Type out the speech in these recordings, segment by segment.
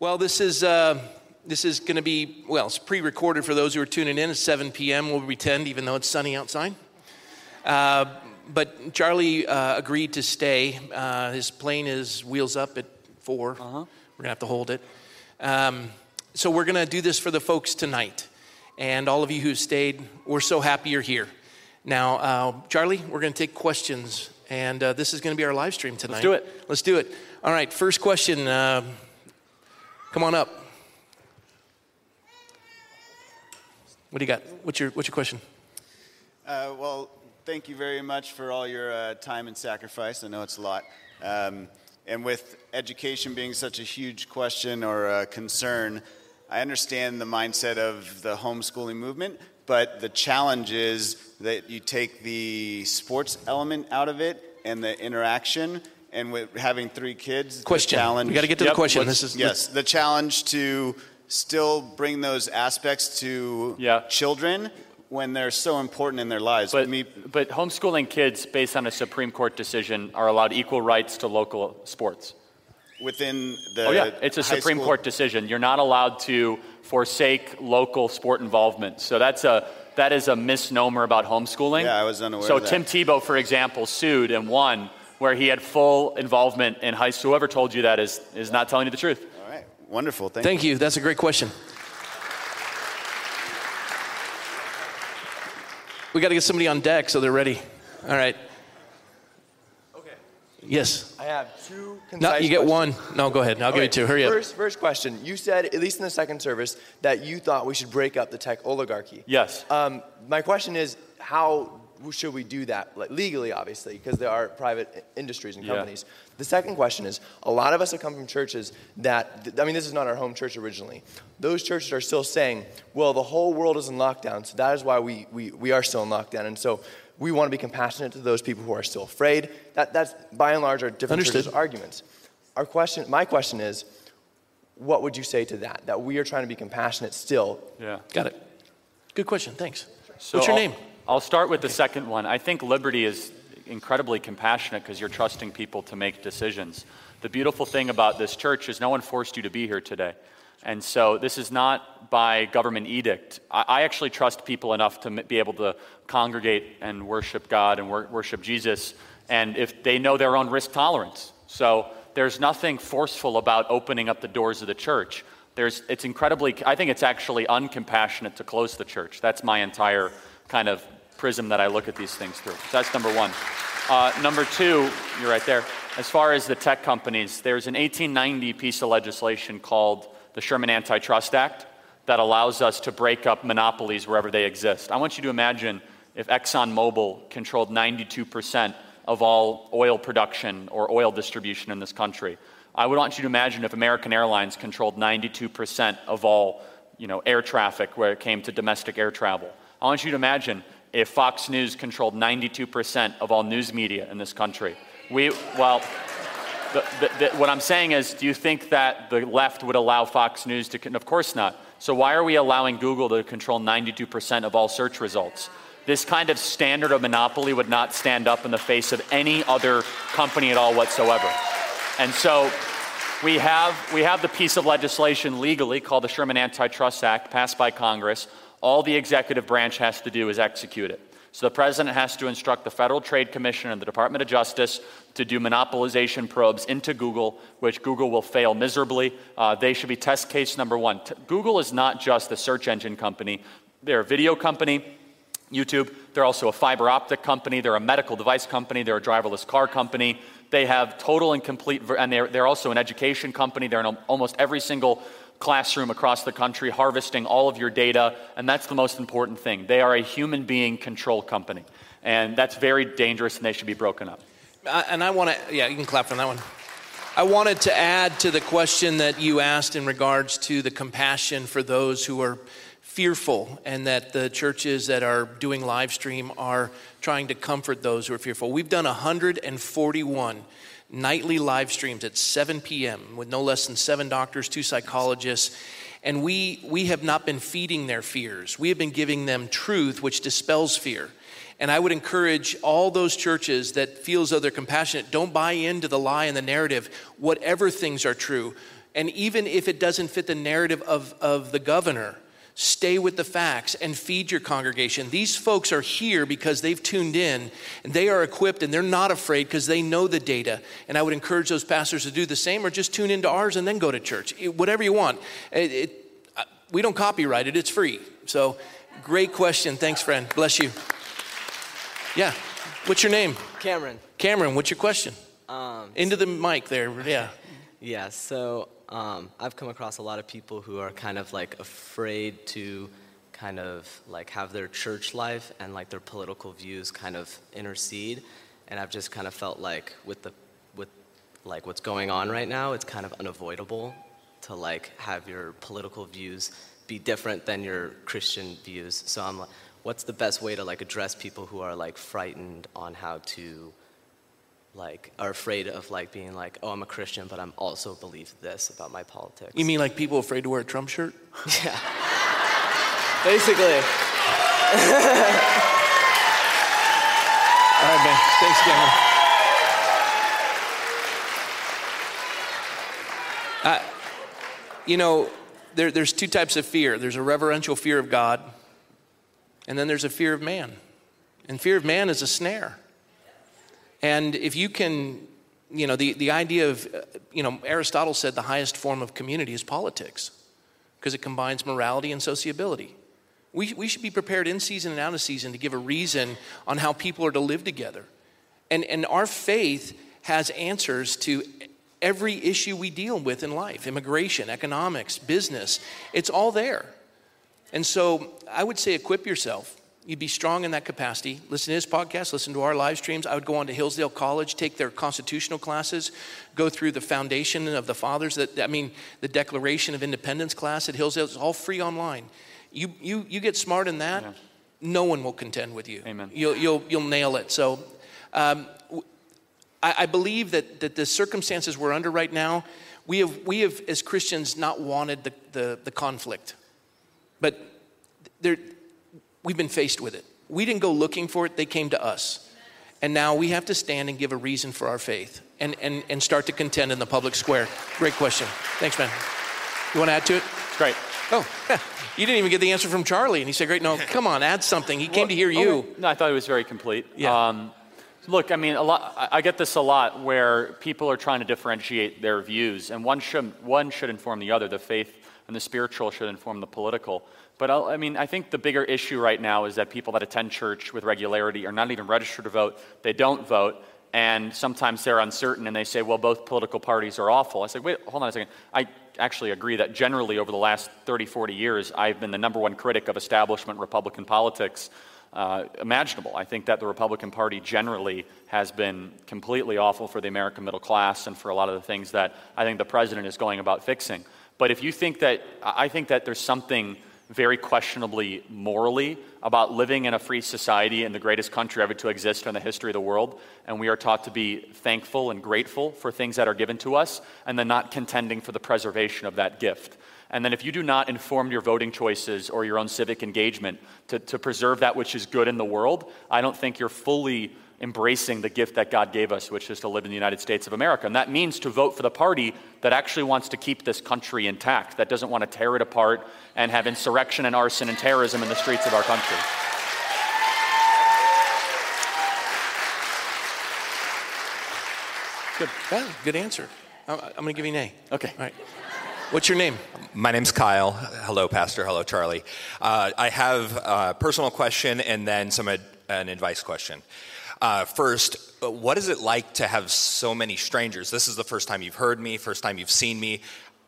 Well, this is uh, this is going to be well, it's pre-recorded for those who are tuning in. At 7 p.m. We'll pretend, even though it's sunny outside. Uh, but Charlie uh, agreed to stay. Uh, his plane is wheels up at 4 we We're gonna have to hold it. Um, so we're gonna do this for the folks tonight, and all of you who stayed. We're so happy you're here. Now, uh, Charlie, we're gonna take questions, and uh, this is gonna be our live stream tonight. Let's do it. Let's do it. All right. First question. Come on up. What do you got? What's your What's your question? Uh, well, thank you very much for all your uh, time and sacrifice. I know it's a lot. Um, and with education being such a huge question or a concern, I understand the mindset of the homeschooling movement, but the challenge is that you take the sports element out of it and the interaction. And with having three kids, Question. the challenge. We got to get to Yep, the question. This is Yes, the challenge to still bring those aspects to Yeah. children when they're so important in their lives. But, Me- but homeschooling kids, based on a Supreme Court decision, are allowed equal rights to local sports. within the Oh, yeah, it's a Supreme school- Court decision. You're not allowed to forsake local sport involvement. So that's a, that is a misnomer about homeschooling. Yeah, I was unaware So of that. Tim Tebow, for example, sued and won where he had full involvement in high school. Whoever told you that is, is not telling you the truth. All right, wonderful. Thank, Thank you. That's a great question. We got to get somebody on deck so they're ready. All right. Okay. Yes. I have two concise No, you get questions. one. No, go ahead. I'll give you two. Hurry up. First, first question. You said, at least in the second service, that you thought we should break up the tech oligarchy. Yes. Um, my question is, how should we do that? Like, legally, obviously, because there are private industries and Yeah. companies. The second question is, a lot of us have come from churches that, I mean, this is not our home church originally. Those churches are still saying, well, the whole world is in lockdown, so that is why we, we, we are still in lockdown. And so we want to be compassionate to those people who are still afraid. That, that's, by and large, our different Understood. churches' arguments. Our question, my question is, what would you say to that? That we are trying to be compassionate still. Yeah. Got it. Good question. Thanks. So What's your I'll- name? I'll start with the second one. I think liberty is incredibly compassionate because you're trusting people to make decisions. The beautiful thing about this church is no one forced you to be here today. And so this is not by government edict. I, I actually trust people enough to m- be able to congregate and worship God and wor- worship Jesus, and if they know their own risk tolerance. So there's nothing forceful about opening up the doors of the church. There's, it's incredibly, I think it's actually uncompassionate to close the church. That's my entire kind of prism that I look at these things through. So that's number one. Uh, number two, you're right there. As far as the tech companies, there's an 1890 piece of legislation called the Sherman Antitrust Act that allows us to break up monopolies wherever they exist. I want you to imagine if ExxonMobil controlled 92% of all oil production or oil distribution in this country. I would want you to imagine if American Airlines controlled 92% of all you know, air traffic where it came to domestic air travel. I want you to imagine if Fox News controlled 92% of all news media in this country. We, well, the, the, the, what I'm saying is, do you think that the left would allow Fox News to? Of course not. So why are we allowing Google to control 92% of all search results? This kind of standard of monopoly would not stand up in the face of any other company at all whatsoever. And so we have, we have the piece of legislation legally called the Sherman Antitrust Act passed by Congress. All the executive branch has to do is execute it. So the president has to instruct the Federal Trade Commission and the Department of Justice to do monopolization probes into Google, which Google will fail miserably. Uh, they should be test case number one. T- Google is not just a search engine company, they're a video company. YouTube. They're also a fiber optic company. They're a medical device company. They're a driverless car company. They have total and complete, and they're, they're also an education company. They're in almost every single classroom across the country, harvesting all of your data, and that's the most important thing. They are a human being control company, and that's very dangerous, and they should be broken up. Uh, and I want to, yeah, you can clap for that one. I wanted to add to the question that you asked in regards to the compassion for those who are fearful, and that the churches that are doing live stream are trying to comfort those who are fearful. We've done 141 nightly live streams at 7 p.m. with no less than seven doctors, two psychologists. And we, we have not been feeding their fears. We have been giving them truth, which dispels fear. And I would encourage all those churches that feel as though they're compassionate, don't buy into the lie and the narrative. Whatever things are true, And even if it doesn't fit the narrative of, of the governor, stay with the facts and feed your congregation. These folks are here because they've tuned in and they are equipped and they're not afraid because they know the data. And I would encourage those pastors to do the same or just tune into ours and then go to church. It, whatever you want. It, it, uh, we don't copyright it, it's free. So, great question. Thanks, friend. Bless you. Yeah. What's your name? Cameron. Cameron, what's your question? Um, Into the mic there. Yeah. yeah, so um, I've come across a lot of people who are kind of like afraid to kind of like have their church life and like their political views kind of intercede. And I've just kind of felt like with the with like what's going on right now, it's kind of unavoidable to like have your political views be different than your Christian views. So I'm like, what's the best way to like address people who are like frightened on how to like are afraid of like being like, oh, I'm a Christian, but I'm also believe this about my politics. You mean like people afraid to wear a Trump shirt? yeah. Basically. All right, man. Thanks, Cameron. Uh, you know, there, there's two types of fear there's a reverential fear of God, and then there's a fear of man. And fear of man is a snare. And if you can, you know, the, the idea of, uh, you know, Aristotle said the highest form of community is politics because it combines morality and sociability. We, we should be prepared in season and out of season to give a reason on how people are to live together. And, and our faith has answers to every issue we deal with in life immigration, economics, business. It's all there. And so I would say equip yourself you'd be strong in that capacity. Listen to his podcast, listen to our live streams. I would go on to Hillsdale College, take their constitutional classes, go through the foundation of the fathers. That I mean, the Declaration of Independence class at Hillsdale is all free online. You you you get smart in that, yeah. no one will contend with you. Amen. You'll you'll you'll nail it. So. Um, I, I believe that, that the circumstances we're under right now, we have, we have as Christians not wanted the, the, the conflict. But there, We've been faced with it. We didn't go looking for it, they came to us. And now we have to stand and give a reason for our faith and, and, and start to contend in the public square. Great question. Thanks, man. You want to add to it? Great. Oh, you didn't even get the answer from Charlie. And he said, Great, no, come on, add something. He came well, to hear you. Okay. No, I thought it was very complete. Yeah. Um, look, I mean, a lot, I get this a lot where people are trying to differentiate their views, and one should, one should inform the other. The faith and the spiritual should inform the political. But I'll, i mean, I think the bigger issue right now is that people that attend church with regularity are not even registered to vote. They don't vote, and sometimes they're uncertain and they say, well, both political parties are awful. I say, wait, hold on a second. I actually agree that generally over the last 30, 40 years, I've been the number one critic of establishment Republican politics. Uh, imaginable. I think that the Republican Party generally has been completely awful for the American middle class and for a lot of the things that I think the president is going about fixing. But if you think that, I think that there's something very questionably morally about living in a free society in the greatest country ever to exist in the history of the world. And we are taught to be thankful and grateful for things that are given to us, and then not contending for the preservation of that gift. And then, if you do not inform your voting choices or your own civic engagement to, to preserve that which is good in the world, I don't think you're fully embracing the gift that God gave us, which is to live in the United States of America. And that means to vote for the party that actually wants to keep this country intact, that doesn't want to tear it apart and have insurrection and arson and terrorism in the streets of our country. Good. Yeah, good answer. I'm going to give you an A. Okay. All right. What's your name? My name's Kyle. Hello, Pastor. Hello, Charlie. Uh, I have a personal question and then some ad- an advice question. Uh, first, what is it like to have so many strangers? This is the first time you've heard me, first time you've seen me.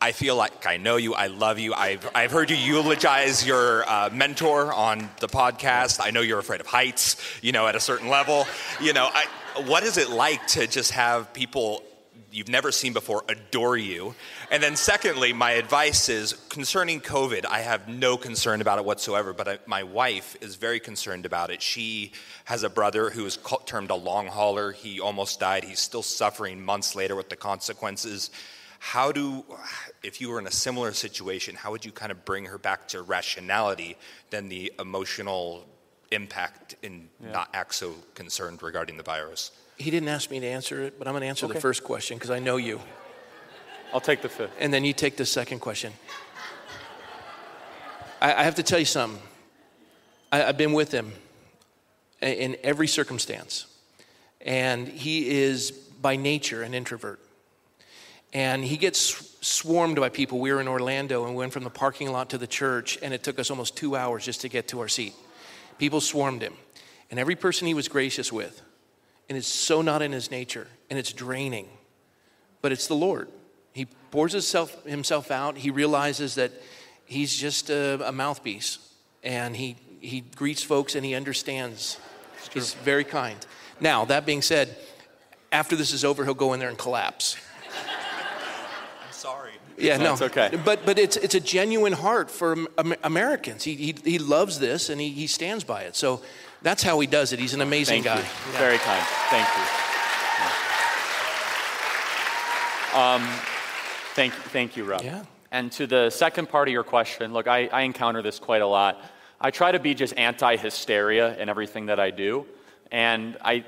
I feel like I know you. I love you. I've, I've heard you eulogize your uh, mentor on the podcast. I know you're afraid of heights, you know, at a certain level. You know, I, what is it like to just have people you've never seen before adore you. And then, secondly, my advice is concerning COVID, I have no concern about it whatsoever, but I, my wife is very concerned about it. She has a brother who is termed a long hauler. He almost died. He's still suffering months later with the consequences. How do, if you were in a similar situation, how would you kind of bring her back to rationality than the emotional impact and yeah. not act so concerned regarding the virus? He didn't ask me to answer it, but I'm going to answer okay. the first question because I know you. I'll take the fifth. and then you take the second question. I, I have to tell you something. I, I've been with him in every circumstance, and he is by nature an introvert. And he gets swarmed by people. We were in Orlando and we went from the parking lot to the church, and it took us almost two hours just to get to our seat. People swarmed him. And every person he was gracious with, and it's so not in his nature, and it's draining, but it's the Lord. He pours himself, himself out. He realizes that he's just a, a mouthpiece, and he, he greets folks and he understands. He's very kind. Now, that being said, after this is over, he'll go in there and collapse. I'm sorry. Yeah, no, it's okay. But but it's it's a genuine heart for Am- Americans. He, he he loves this and he he stands by it. So that's how he does it. He's an amazing Thank guy. you. Very kind. Thank you. Um, thank, thank you, Rob. Yeah. And to the second part of your question, look, I, I encounter this quite a lot. I try to be just anti hysteria in everything that I do. And I,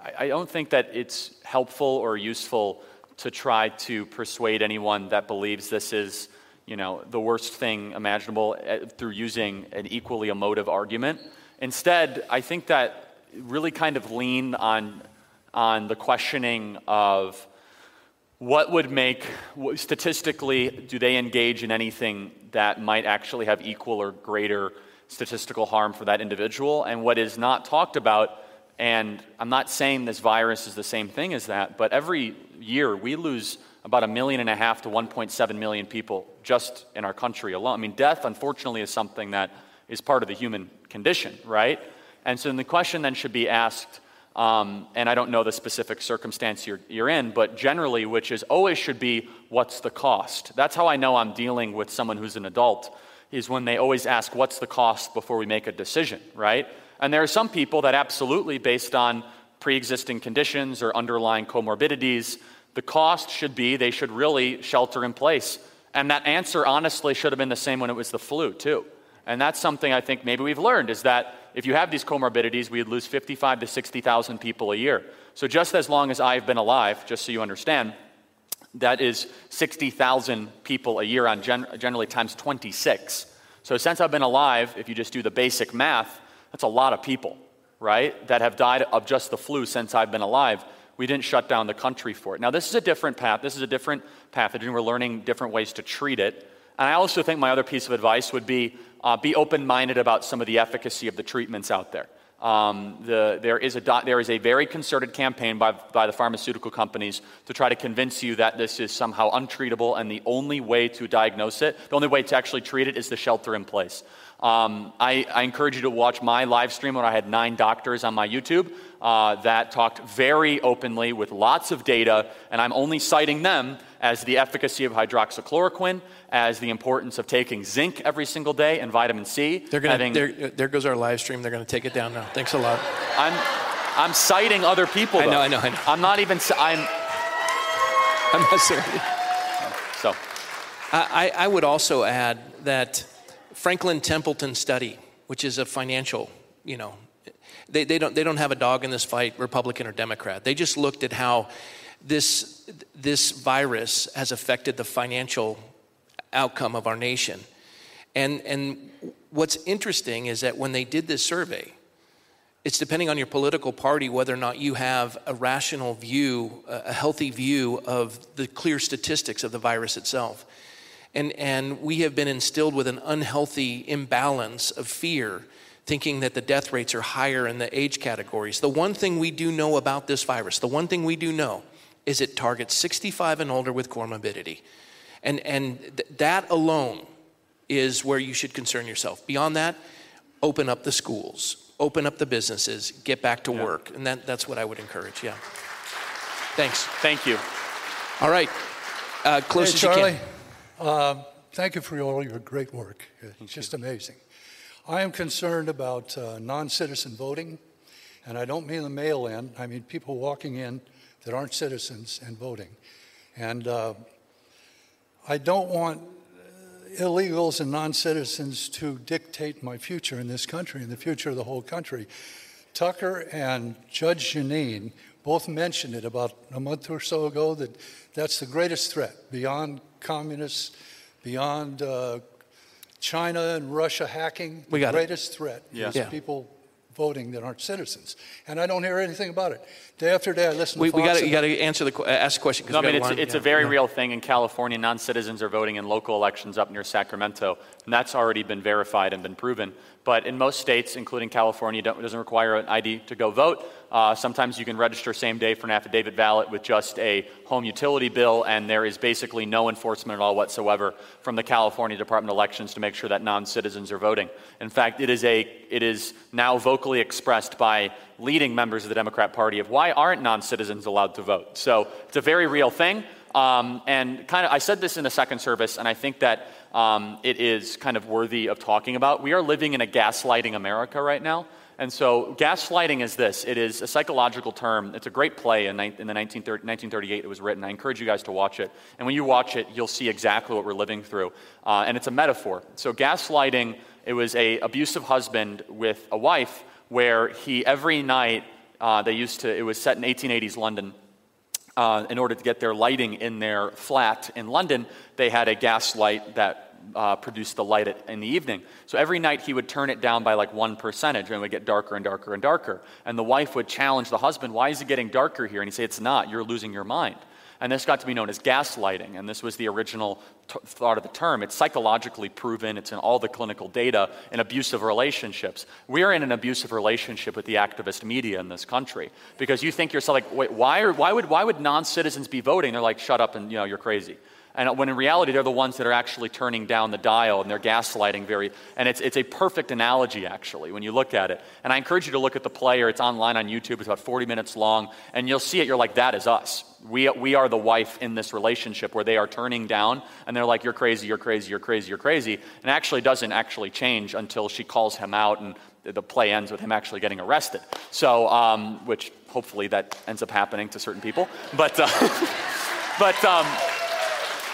I I don't think that it's helpful or useful to try to persuade anyone that believes this is, you know, the worst thing imaginable eh, through using an equally emotive argument. Instead, I think that really kind of lean on, on the questioning of what would make, statistically, do they engage in anything that might actually have equal or greater statistical harm for that individual? And what is not talked about, and I'm not saying this virus is the same thing as that, but every year we lose about a million and a half to 1.7 million people just in our country alone. I mean, death, unfortunately, is something that is part of the human condition, right? And so then the question then should be asked um, and I don't know the specific circumstance you're, you're in, but generally, which is always should be, what's the cost? That's how I know I'm dealing with someone who's an adult, is when they always ask, what's the cost before we make a decision, right? And there are some people that absolutely, based on pre existing conditions or underlying comorbidities, the cost should be they should really shelter in place. And that answer, honestly, should have been the same when it was the flu, too. And that's something I think maybe we've learned is that if you have these comorbidities, we'd lose 55 to 60,000 people a year. So just as long as I've been alive, just so you understand, that is 60,000 people a year on gen- generally times 26. So since I've been alive, if you just do the basic math, that's a lot of people, right, that have died of just the flu since I've been alive. We didn't shut down the country for it. Now, this is a different path. This is a different pathogen. We're learning different ways to treat it. And I also think my other piece of advice would be uh, be open minded about some of the efficacy of the treatments out there. Um, the, there, is a do- there is a very concerted campaign by, by the pharmaceutical companies to try to convince you that this is somehow untreatable, and the only way to diagnose it, the only way to actually treat it, is to shelter in place. Um, I, I, encourage you to watch my live stream when I had nine doctors on my YouTube uh, that talked very openly with lots of data, and I'm only citing them as the efficacy of hydroxychloroquine, as the importance of taking zinc every single day and vitamin C. They're gonna, having- there, there goes our live stream. They're going to take it down now. Thanks a lot. I'm, I'm citing other people. I know. I know, I know. I'm not even. I'm I'm not serious. so. I, I I would also add that Franklin Templeton study, which is a financial, you know, they, they, don't, they don't have a dog in this fight, Republican or Democrat. They just looked at how this, this virus has affected the financial outcome of our nation. And, and what's interesting is that when they did this survey, it's depending on your political party whether or not you have a rational view, a healthy view of the clear statistics of the virus itself. And, and we have been instilled with an unhealthy imbalance of fear, thinking that the death rates are higher in the age categories. The one thing we do know about this virus, the one thing we do know, is it targets 65 and older with comorbidity. And, and th- that alone is where you should concern yourself. Beyond that, open up the schools, open up the businesses, get back to work. And that, that's what I would encourage, yeah. Thanks. Thank you. All right. Uh, close Hey, as Charlie, you can. uh, thank you for all your great work. It's just amazing. I am concerned about uh, non citizen voting, and I don't mean the mail in, I mean people walking in that aren't citizens and voting. And uh, I don't want uh, illegals and non citizens to dictate my future in this country and the future of the whole country. Tucker and Judge Jeanine both mentioned it about a month or so ago that that's the greatest threat beyond communists, beyond uh, China and Russia hacking. We got the it. greatest threat Yeah. is Yeah. people voting that aren't citizens. And I don't hear anything about it. Day after day, I listen We, to we Fox got and- you got to answer the uh, ask the question No, I mean, it's, a it's line. a very Yeah. real thing in California. Non citizens are voting in local elections up near Sacramento, and that's already been verified and been proven. But in most states, including California, don't, it doesn't require an ID to go vote. Uh, sometimes you can register same day for an affidavit ballot with just a home utility bill, and there is basically no enforcement at all whatsoever from the California Department of Elections to make sure that non citizens are voting. In fact, it is, a, it is now vocally expressed by leading members of the Democrat Party of why aren't non citizens allowed to vote. So it's a very real thing. Um, and kind of, I said this in the second service, and I think that um, it is kind of worthy of talking about. We are living in a gaslighting America right now. And so, gaslighting is this it is a psychological term. It's a great play in, in the 1930, 1938 it was written. I encourage you guys to watch it. And when you watch it, you'll see exactly what we're living through. Uh, and it's a metaphor. So, gaslighting, it was a abusive husband with a wife where he, every night, uh, they used to, it was set in 1880s London uh, in order to get their lighting in their flat in London, they had a gas light that uh, the light at, in the evening. So every night he would turn it down by like one percentage and it would get darker and darker and darker. And the wife would challenge the husband, Why is it getting darker here? And he'd say, It's not, you're losing your mind. And this got to be known as gaslighting, and this was the original t- thought of the term. It's psychologically proven, it's in all the clinical data in abusive relationships. We are in an abusive relationship with the activist media in this country because you think yourself like, wait, why, are, why would, why would non-citizens be voting? They're like, shut up and you know, you're crazy. And when in reality, they're the ones that are actually turning down the dial and they're gaslighting very. And it's, it's a perfect analogy, actually, when you look at it. And I encourage you to look at the player. It's online on YouTube, it's about 40 minutes long. And you'll see it, you're like, that is us. We, we are the wife in this relationship where they are turning down and they're like, you're crazy, you're crazy, you're crazy, you're crazy. And actually doesn't actually change until she calls him out and the play ends with him actually getting arrested. So, um, which hopefully that ends up happening to certain people. But, uh, but, um,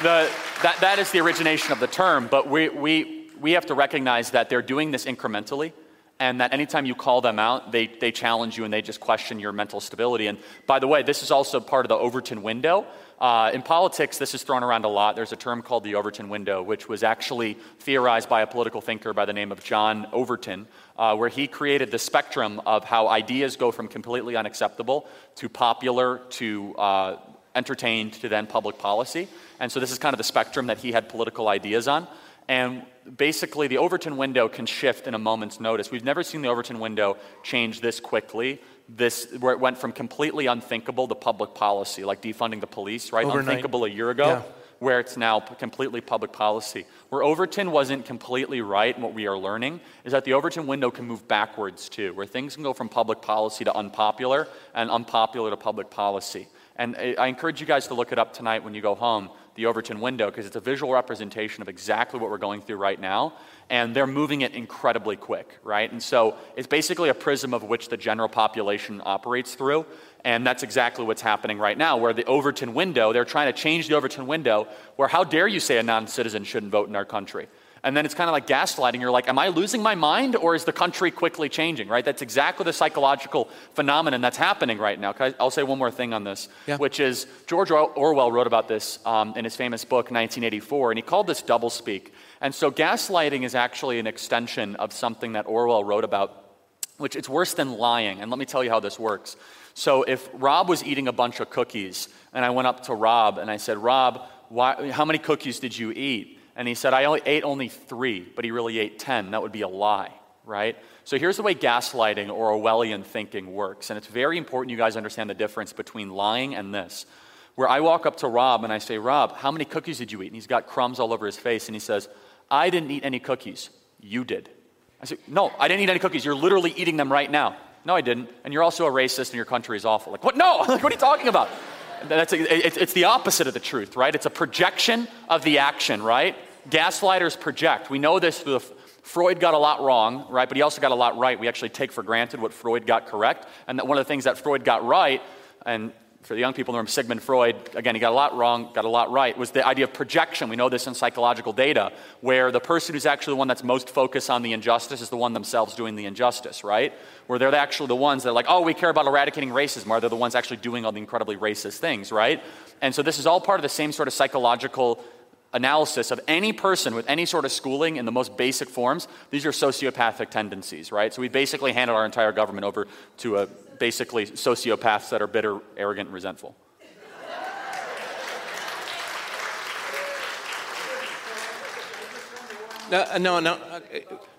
the, that, that is the origination of the term, but we, we, we have to recognize that they're doing this incrementally and that anytime you call them out, they, they challenge you and they just question your mental stability. And by the way, this is also part of the Overton window. Uh, in politics, this is thrown around a lot. There's a term called the Overton window, which was actually theorized by a political thinker by the name of John Overton, uh, where he created the spectrum of how ideas go from completely unacceptable to popular to uh, entertained to then public policy. And so this is kind of the spectrum that he had political ideas on. And basically, the Overton window can shift in a moment's notice. We've never seen the Overton window change this quickly. This, where it went from completely unthinkable to public policy, like defunding the police, right? Overnight. Unthinkable a year ago, Yeah. where it's now completely public policy. Where Overton wasn't completely right, and what we are learning is that the Overton window can move backwards too, where things can go from public policy to unpopular and unpopular to public policy. And I I encourage you guys to look it up tonight when you go home, the Overton window, because it's a visual representation of exactly what we're going through right now. And they're moving it incredibly quick, right? And so it's basically a prism of which the general population operates through. And that's exactly what's happening right now, where the Overton window, they're trying to change the Overton window, where how dare you say a non citizen shouldn't vote in our country? And then it's kind of like gaslighting. You're like, am I losing my mind or is the country quickly changing, right? That's exactly the psychological phenomenon that's happening right now. I'll say one more thing on this, Yeah. which is George Orwell wrote about this um, in his famous book, 1984, and he called this doublespeak. And so gaslighting is actually an extension of something that Orwell wrote about, which it's worse than lying. And let me tell you how this works. So if Rob was eating a bunch of cookies, and I went up to Rob and I said, Rob, why, how many cookies did you eat? And he said, I only ate only three, but he really ate 10. That would be a lie, right? So here's the way gaslighting or Orwellian thinking works. And it's very important you guys understand the difference between lying and this. Where I walk up to Rob and I say, Rob, how many cookies did you eat? And he's got crumbs all over his face. And he says, I didn't eat any cookies. You did. I said, No, I didn't eat any cookies. You're literally eating them right now. No, I didn't. And you're also a racist and your country is awful. Like, what? No! like, what are you talking about? That's it's the opposite of the truth, right? It's a projection of the action, right? Gaslighters project. We know this through the. Freud got a lot wrong, right? But he also got a lot right. We actually take for granted what Freud got correct. And that one of the things that Freud got right, and for the young people in the room, Sigmund Freud, again, he got a lot wrong, got a lot right, was the idea of projection. We know this in psychological data, where the person who's actually the one that's most focused on the injustice is the one themselves doing the injustice, right? Where they're actually the ones that are like, oh, we care about eradicating racism, or they're the ones actually doing all the incredibly racist things, right? And so this is all part of the same sort of psychological analysis of any person with any sort of schooling in the most basic forms, these are sociopathic tendencies, right? So we basically handed our entire government over to a, basically sociopaths that are bitter, arrogant, and resentful. No, uh, no, no. uh,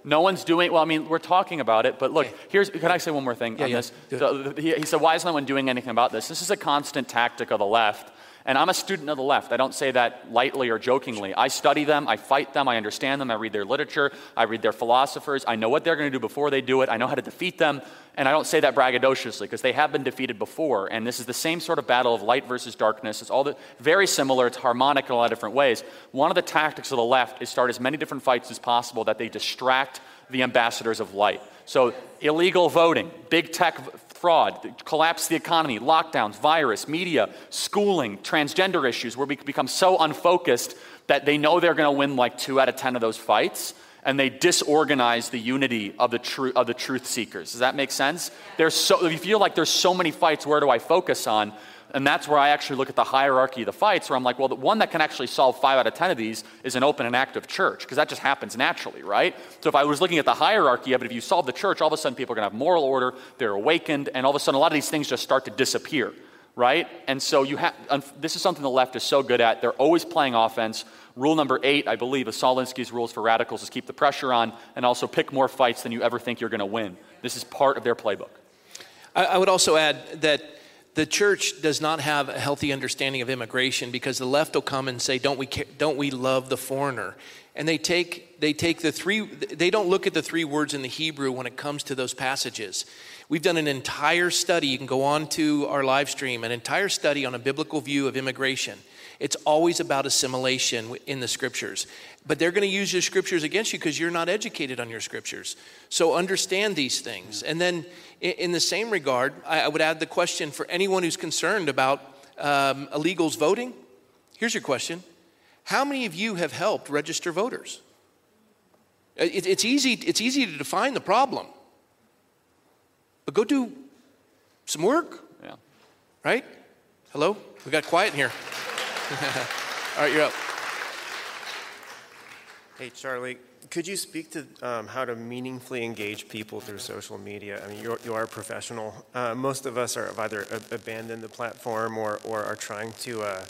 No one's doing well. I mean, we're talking about it, but look. Here's. Can I say one more thing Yeah, on yeah. this? So, he, he said, "Why is no one doing anything about this?" This is a constant tactic of the left, and I'm a student of the left. I don't say that lightly or jokingly. I study them. I fight them. I understand them. I read their literature. I read their philosophers. I know what they're going to do before they do it. I know how to defeat them, and I don't say that braggadociously because they have been defeated before. And this is the same sort of battle of light versus darkness. It's all the, very similar. It's harmonic in a lot of different ways. One of the tactics of the left is start as many different fights as possible that they distract the ambassadors of light. So, illegal voting, big tech fraud, collapse the economy, lockdowns, virus, media, schooling, transgender issues, where we become so unfocused that they know they're going to win like two out of 10 of those fights. And they disorganize the unity of the, tru- of the truth seekers. Does that make sense? There's so, you feel like there's so many fights, where do I focus on? And that's where I actually look at the hierarchy of the fights, where I'm like, well, the one that can actually solve five out of 10 of these is an open and active church, because that just happens naturally, right? So if I was looking at the hierarchy of it, if you solve the church, all of a sudden people are going to have moral order, they're awakened, and all of a sudden a lot of these things just start to disappear, right? And so you have, this is something the left is so good at. They're always playing offense. Rule number eight, I believe, of Saul Alinsky's rules for radicals is keep the pressure on and also pick more fights than you ever think you're going to win. This is part of their playbook. I, I would also add that the church does not have a healthy understanding of immigration because the left will come and say, "Don't we ca- don't we love the foreigner?" And they take they take the three they don't look at the three words in the Hebrew when it comes to those passages. We've done an entire study. You can go on to our live stream, an entire study on a biblical view of immigration. It's always about assimilation in the scriptures. But they're going to use your scriptures against you because you're not educated on your scriptures. So understand these things. And then, in the same regard, I would add the question for anyone who's concerned about um, illegals voting. Here's your question How many of you have helped register voters? It, it's, easy, it's easy to define the problem, but go do some work, Yeah. right? Hello? We got quiet in here. All right, you're up. Hey, Charlie, could you speak to um, how to meaningfully engage people through social media? I mean, you're, you are a professional. Uh, most of us are have either a- abandoned the platform or, or are trying to uh,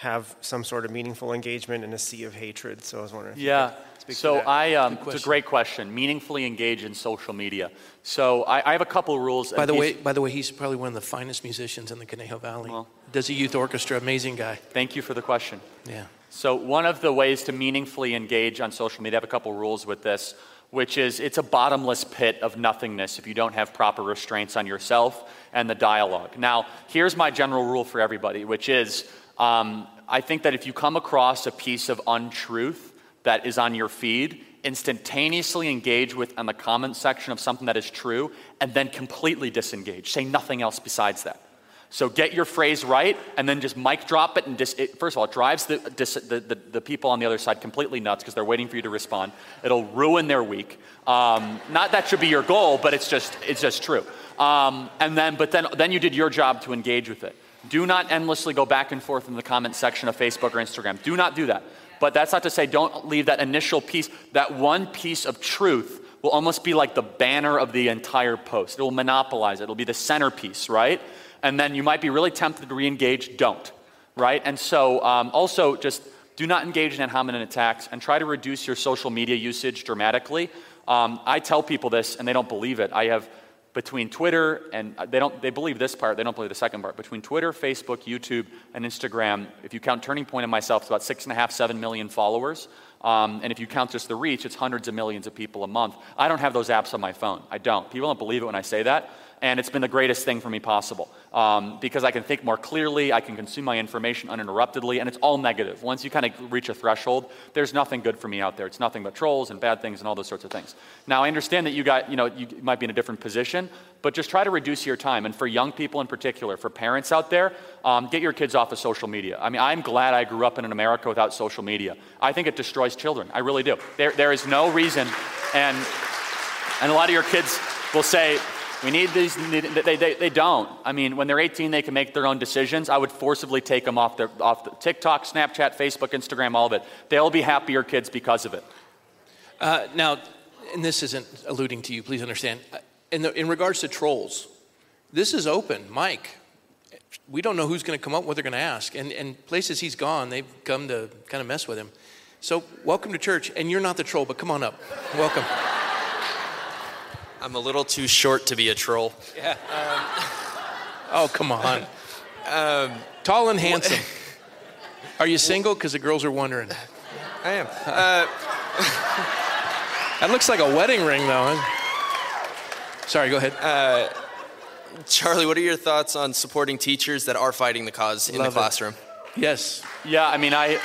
have some sort of meaningful engagement in a sea of hatred. So I was wondering. If you Yeah. Could speak to So that. I, um, it's a great question. Meaningfully engage in social media. So I, I have a couple rules. By the way, by the way, he's probably one of the finest musicians in the Conejo Valley. Well. Does a youth orchestra, amazing guy. thank you for the question. Yeah. So one of the ways to meaningfully engage on social media, I have a couple rules with this, which is it's a bottomless pit of nothingness if you don't have proper restraints on yourself and the dialogue. Now, here's my general rule for everybody, which is um, I think that if you come across a piece of untruth that is on your feed, instantaneously engage with on the comment section of something that is true, and then completely disengage. Say nothing else besides that. So get your phrase right, and then just mic drop it. And dis- it, first of all, it drives the, dis- the, the, the people on the other side completely nuts because they're waiting for you to respond. It'll ruin their week. Um, not that should be your goal, but it's just it's just true. Um, and then, but then then you did your job to engage with it. Do not endlessly go back and forth in the comment section of Facebook or Instagram. Do not do that. But that's not to say don't leave that initial piece, that one piece of truth will almost be like the banner of the entire post. It will monopolize it. It'll be the centerpiece, right? And then you might be really tempted to re-engage. Don't, right? And so um, also just do not engage in ad hominem attacks and try to reduce your social media usage dramatically. Um, I tell people this and they don't believe it. I have between Twitter and uh, they don't they believe this part, they don't believe the second part. Between Twitter, Facebook, YouTube, and Instagram, if you count Turning Point and myself, it's about six and a half, seven million followers. Um, and if you count just the reach, it's hundreds of millions of people a month. I don't have those apps on my phone. I don't. People don't believe it when I say that. And it's been the greatest thing for me possible um, because I can think more clearly, I can consume my information uninterruptedly, and it's all negative. Once you kind of reach a threshold, there's nothing good for me out there. It's nothing but trolls and bad things and all those sorts of things. Now, I understand that you got, you know, you might be in a different position, but just try to reduce your time. And for young people in particular, for parents out there, um, get your kids off of social media. I mean, I'm glad I grew up in an America without social media. I think it destroys children. I really do. There, there is no reason, and and a lot of your kids will say, we need these, they, they, they don't. I mean, when they're 18, they can make their own decisions. I would forcibly take them off, their, off the TikTok, Snapchat, Facebook, Instagram, all of it. They'll be happier kids because of it. Uh, now, and this isn't alluding to you, please understand. Uh, in, the, in regards to trolls, this is open. Mike, we don't know who's going to come up, what they're going to ask. And, and places he's gone, they've come to kind of mess with him. So, welcome to church. And you're not the troll, but come on up. Welcome. I'm a little too short to be a troll. Yeah. Um, oh, come on. Um, Tall and handsome. Are you single? Because the girls are wondering. I am. Uh, that looks like a wedding ring, though. Sorry, go ahead. Uh, Charlie, what are your thoughts on supporting teachers that are fighting the cause in Love the classroom? It. Yes. Yeah, I mean, I,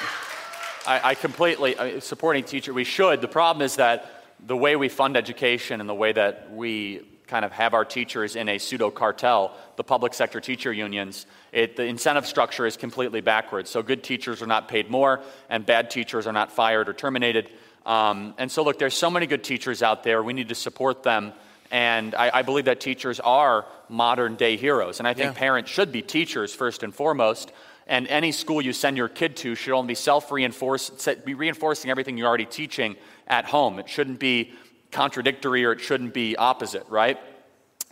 I, I completely I mean, supporting teacher. We should. The problem is that the way we fund education and the way that we kind of have our teachers in a pseudo cartel, the public sector teacher unions, it, the incentive structure is completely backwards. So good teachers are not paid more, and bad teachers are not fired or terminated. Um, and so, look, there's so many good teachers out there. We need to support them. And I, I believe that teachers are modern day heroes. And I think yeah. parents should be teachers first and foremost. And any school you send your kid to should only be self reinforcing, be reinforcing everything you're already teaching at home. It shouldn't be contradictory or it shouldn't be opposite, right?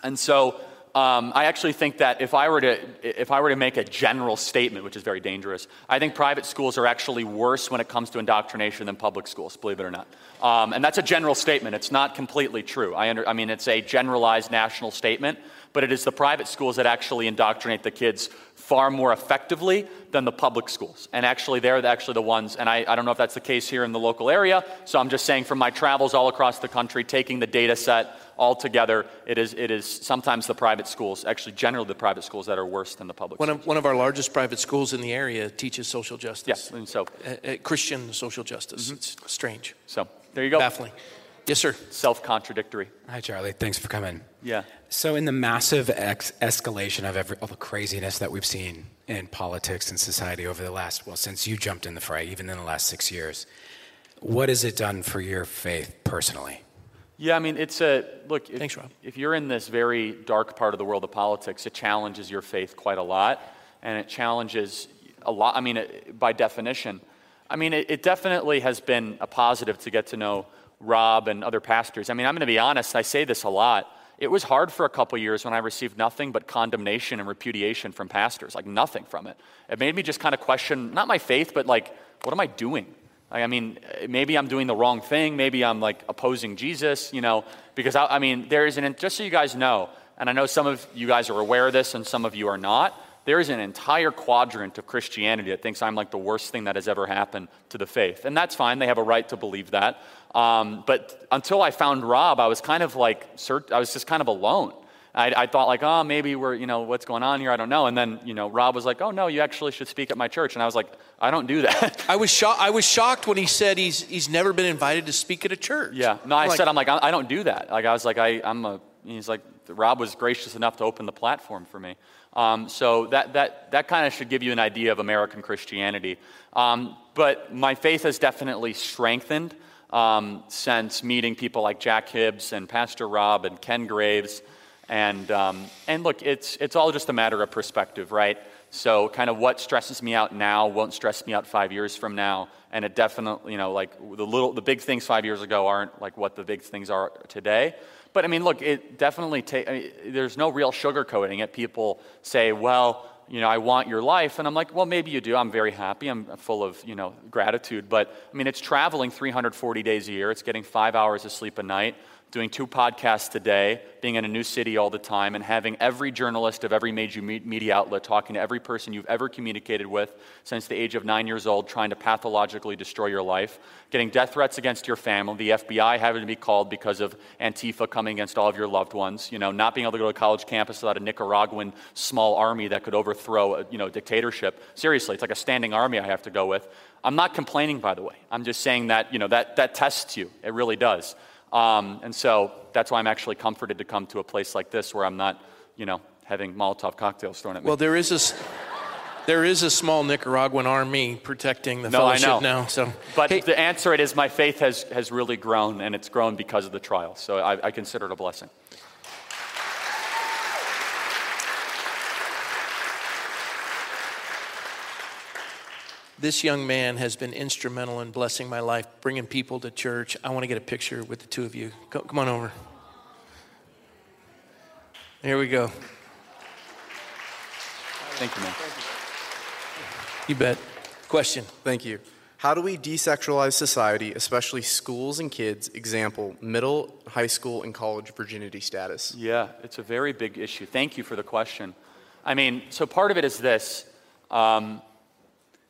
And so um, I actually think that if I were to if I were to make a general statement, which is very dangerous, I think private schools are actually worse when it comes to indoctrination than public schools. Believe it or not, um, and that's a general statement. It's not completely true. I, under, I mean, it's a generalized national statement, but it is the private schools that actually indoctrinate the kids far more effectively than the public schools. And actually, they're actually the ones, and I, I, don't know if that's the case here in the local area, so I'm just saying from my travels all across the country, taking the data set all together, it is, it is sometimes the private schools, actually, generally the private schools that are worse than the public one schools. Of, one of our largest private schools in the area teaches social justice. Yes, and so. Uh, uh, Christian social justice. Mm-hmm. It's strange. So, there you go. Baffling. Yes, sir. Self contradictory. Hi, Charlie. Thanks for coming. Yeah. So, in the massive ex- escalation of every, all the craziness that we've seen in politics and society over the last, well, since you jumped in the fray, even in the last six years, what has it done for your faith personally? Yeah, I mean, it's a look. If, Thanks, Rob. If you're in this very dark part of the world of politics, it challenges your faith quite a lot, and it challenges a lot. I mean, it, by definition, I mean, it, it definitely has been a positive to get to know Rob and other pastors. I mean, I'm going to be honest, I say this a lot. It was hard for a couple years when I received nothing but condemnation and repudiation from pastors, like nothing from it. It made me just kind of question not my faith, but like, what am I doing? I mean, maybe I'm doing the wrong thing. Maybe I'm like opposing Jesus, you know, because I, I mean, there is an, just so you guys know, and I know some of you guys are aware of this and some of you are not, there is an entire quadrant of Christianity that thinks I'm like the worst thing that has ever happened to the faith. And that's fine, they have a right to believe that. Um, but until I found Rob, I was kind of like, I was just kind of alone. I, I, thought like, oh, maybe we're, you know, what's going on here? I don't know. And then, you know, Rob was like, oh no, you actually should speak at my church. And I was like, I don't do that. I was shocked. I was shocked when he said he's he's never been invited to speak at a church. Yeah. No, I like, said I'm like I, don't do that. Like I was like I I'm a. He's like Rob was gracious enough to open the platform for me. Um, so that, that, that kind of should give you an idea of American Christianity. Um, but my faith has definitely strengthened um, since meeting people like Jack Hibbs and Pastor Rob and Ken Graves. And, um, and look, it's, it's all just a matter of perspective, right? So, kind of what stresses me out now won't stress me out five years from now. And it definitely, you know, like the little, the big things five years ago aren't like what the big things are today. But I mean, look, it definitely takes, I mean, there's no real sugarcoating it. People say, well, you know, I want your life. And I'm like, well, maybe you do. I'm very happy. I'm full of, you know, gratitude. But I mean, it's traveling 340 days a year. It's getting five hours of sleep a night, doing two podcasts today, being in a new city all the time, and having every journalist of every major media outlet talking to every person you've ever communicated with since the age of nine years old, trying to pathologically destroy your life, getting death threats against your family, the FBI having to be called because of Antifa coming against all of your loved ones, you know, not being able to go to college campus without a Nicaraguan small army that could overthrow a you know, dictatorship. Seriously, it's like a standing army I have to go with. I'm not complaining, by the way. I'm just saying that, you know, that, that tests you. It really does. Um, and so that's why I'm actually comforted to come to a place like this where I'm not, you know, having Molotov cocktails thrown at me. Well, there is a, there is a small Nicaraguan army protecting the no, fellowship now. So, but hey, the answer it is my faith has, has really grown, and it's grown because of the trial. So I, I consider it a blessing. This young man has been instrumental in blessing my life, bringing people to church. I want to get a picture with the two of you. Come, come on over. Here we go. Thank you, man. You bet. Question. Thank you. How do we desexualize society, especially schools and kids? Example, middle, high school, and college virginity status. Yeah, it's a very big issue. Thank you for the question. I mean, so part of it is this. Um,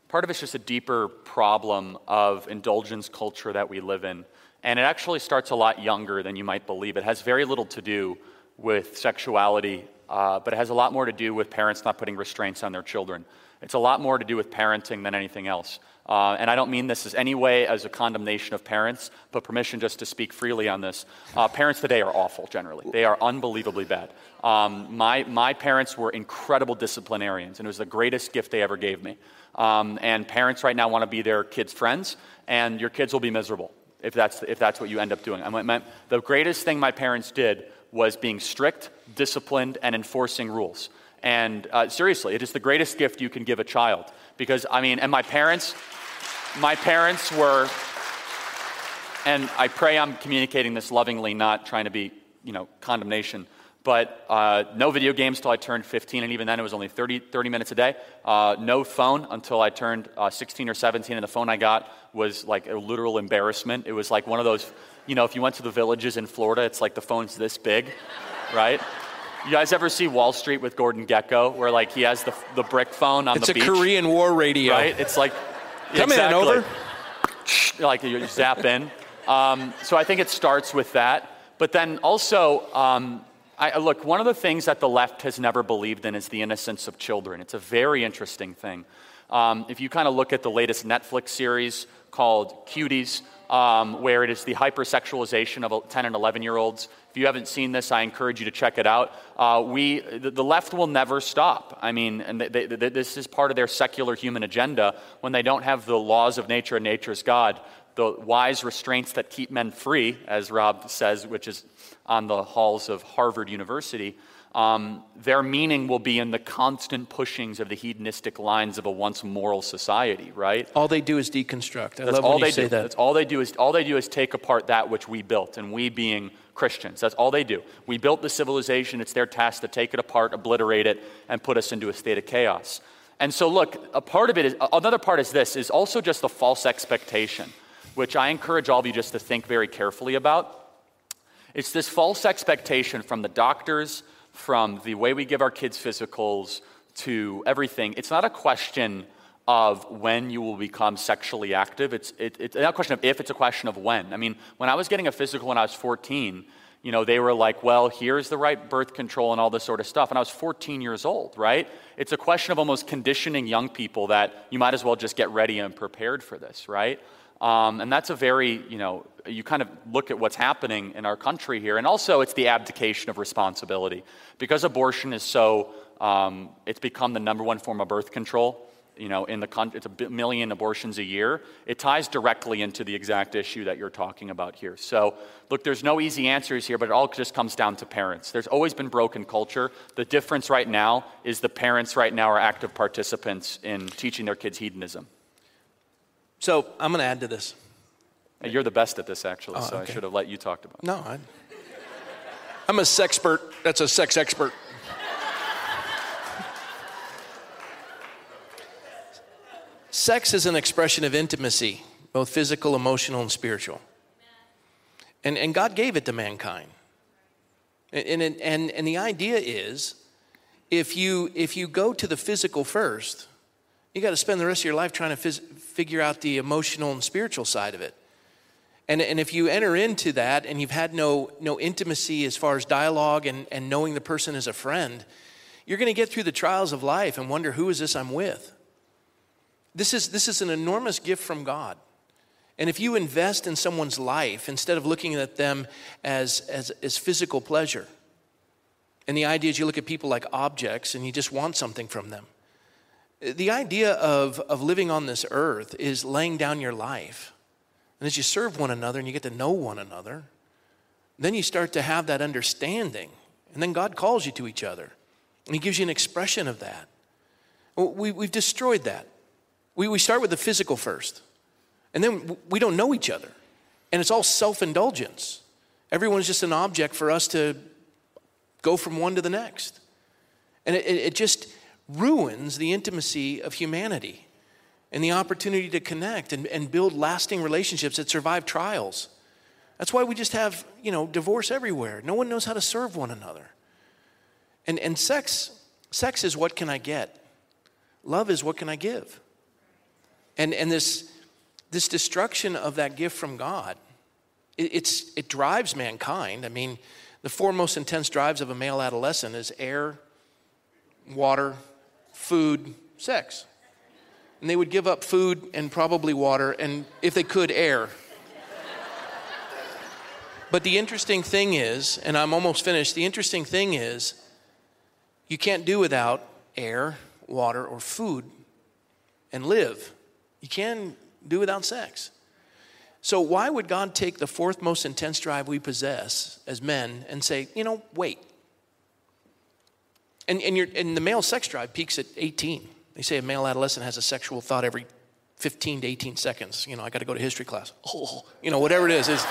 part of it's just a deeper problem of indulgence culture that we live in. And it actually starts a lot younger than you might believe. It has very little to do with sexuality, uh, but it has a lot more to do with parents not putting restraints on their children. It's a lot more to do with parenting than anything else. Uh, and I don't mean this as any way as a condemnation of parents, but permission just to speak freely on this. Uh, parents today are awful, generally. They are unbelievably bad. Um, my, my parents were incredible disciplinarians, and it was the greatest gift they ever gave me. Um, and parents right now want to be their kids' friends, and your kids will be miserable if that's, if that's what you end up doing. I mean, the greatest thing my parents did was being strict, disciplined, and enforcing rules. And uh, seriously, it is the greatest gift you can give a child. Because, I mean, and my parents, my parents were, and I pray I'm communicating this lovingly, not trying to be, you know, condemnation but uh, no video games till I turned 15, and even then it was only 30, 30 minutes a day. Uh, no phone until I turned uh, 16 or 17, and the phone I got was like a literal embarrassment. It was like one of those, you know, if you went to the villages in Florida, it's like the phone's this big, right? You guys ever see Wall Street with Gordon Gekko, where like he has the, the brick phone on it's the beach? It's a Korean War radio, right? It's like come exactly, in over, like you zap in. Um, so I think it starts with that, but then also um, I, look, one of the things that the left has never believed in is the innocence of children. It's a very interesting thing. Um, if you kind of look at the latest Netflix series called Cuties, um, where it is the hypersexualization of 10 and 11 year olds. If you haven't seen this, I encourage you to check it out. Uh, we, the, the, left will never stop. I mean, and they, they, this is part of their secular human agenda when they don't have the laws of nature and nature's God, the wise restraints that keep men free, as Rob says, which is on the halls of Harvard University, um, their meaning will be in the constant pushings of the hedonistic lines of a once moral society, right? All they do is deconstruct. I That's love all when they you say do. that. That's all they do is all they do is take apart that which we built, and we being Christians. That's all they do. We built the civilization. It's their task to take it apart, obliterate it, and put us into a state of chaos. And so, look, a part of it is another part is this is also just the false expectation, which I encourage all of you just to think very carefully about. It's this false expectation from the doctors, from the way we give our kids physicals, to everything. It's not a question of when you will become sexually active. It's, it, it's not a question of if, it's a question of when. I mean, when I was getting a physical when I was 14, you know, they were like, well, here's the right birth control and all this sort of stuff. And I was 14 years old, right? It's a question of almost conditioning young people that you might as well just get ready and prepared for this, right? Um, and that's a very, you know, you kind of look at what's happening in our country here. And also, it's the abdication of responsibility. Because abortion is so, um, it's become the number one form of birth control. You know, in the country, it's a million abortions a year. It ties directly into the exact issue that you're talking about here. So, look, there's no easy answers here, but it all just comes down to parents. There's always been broken culture. The difference right now is the parents right now are active participants in teaching their kids hedonism. So I'm going to add to this. You're the best at this, actually, Oh, so I should have let you talk about it. No, I, I'm a sexpert. That's a sex expert. Sex is an expression of intimacy, both physical, emotional, and spiritual. And, and God gave it to mankind. And, and, and, and the idea is if you, if you go to the physical first, you got to spend the rest of your life trying to phys- figure out the emotional and spiritual side of it. And, and if you enter into that and you've had no, no intimacy as far as dialogue and, and knowing the person as a friend, you're going to get through the trials of life and wonder who is this I'm with? This is, this is an enormous gift from God. And if you invest in someone's life instead of looking at them as, as, as physical pleasure, and the idea is you look at people like objects and you just want something from them. The idea of, of living on this earth is laying down your life. And as you serve one another and you get to know one another, then you start to have that understanding. And then God calls you to each other. And He gives you an expression of that. We, we've destroyed that. We, we start with the physical first. And then we don't know each other. And it's all self indulgence. Everyone's just an object for us to go from one to the next. And it, it just ruins the intimacy of humanity and the opportunity to connect and, and build lasting relationships that survive trials. That's why we just have, you know, divorce everywhere. No one knows how to serve one another. And, and sex, sex is what can I get? Love is what can I give? And, and this, this destruction of that gift from God, it, it's, it drives mankind. I mean, the four most intense drives of a male adolescent is air, water, food, sex. And they would give up food and probably water, and if they could, air. but the interesting thing is, and I'm almost finished, the interesting thing is, you can't do without air, water, or food and live. You can do without sex. So, why would God take the fourth most intense drive we possess as men and say, you know, wait? And, and, and the male sex drive peaks at 18. They say a male adolescent has a sexual thought every 15 to 18 seconds. You know, I got to go to history class. Oh, you know, whatever it is. is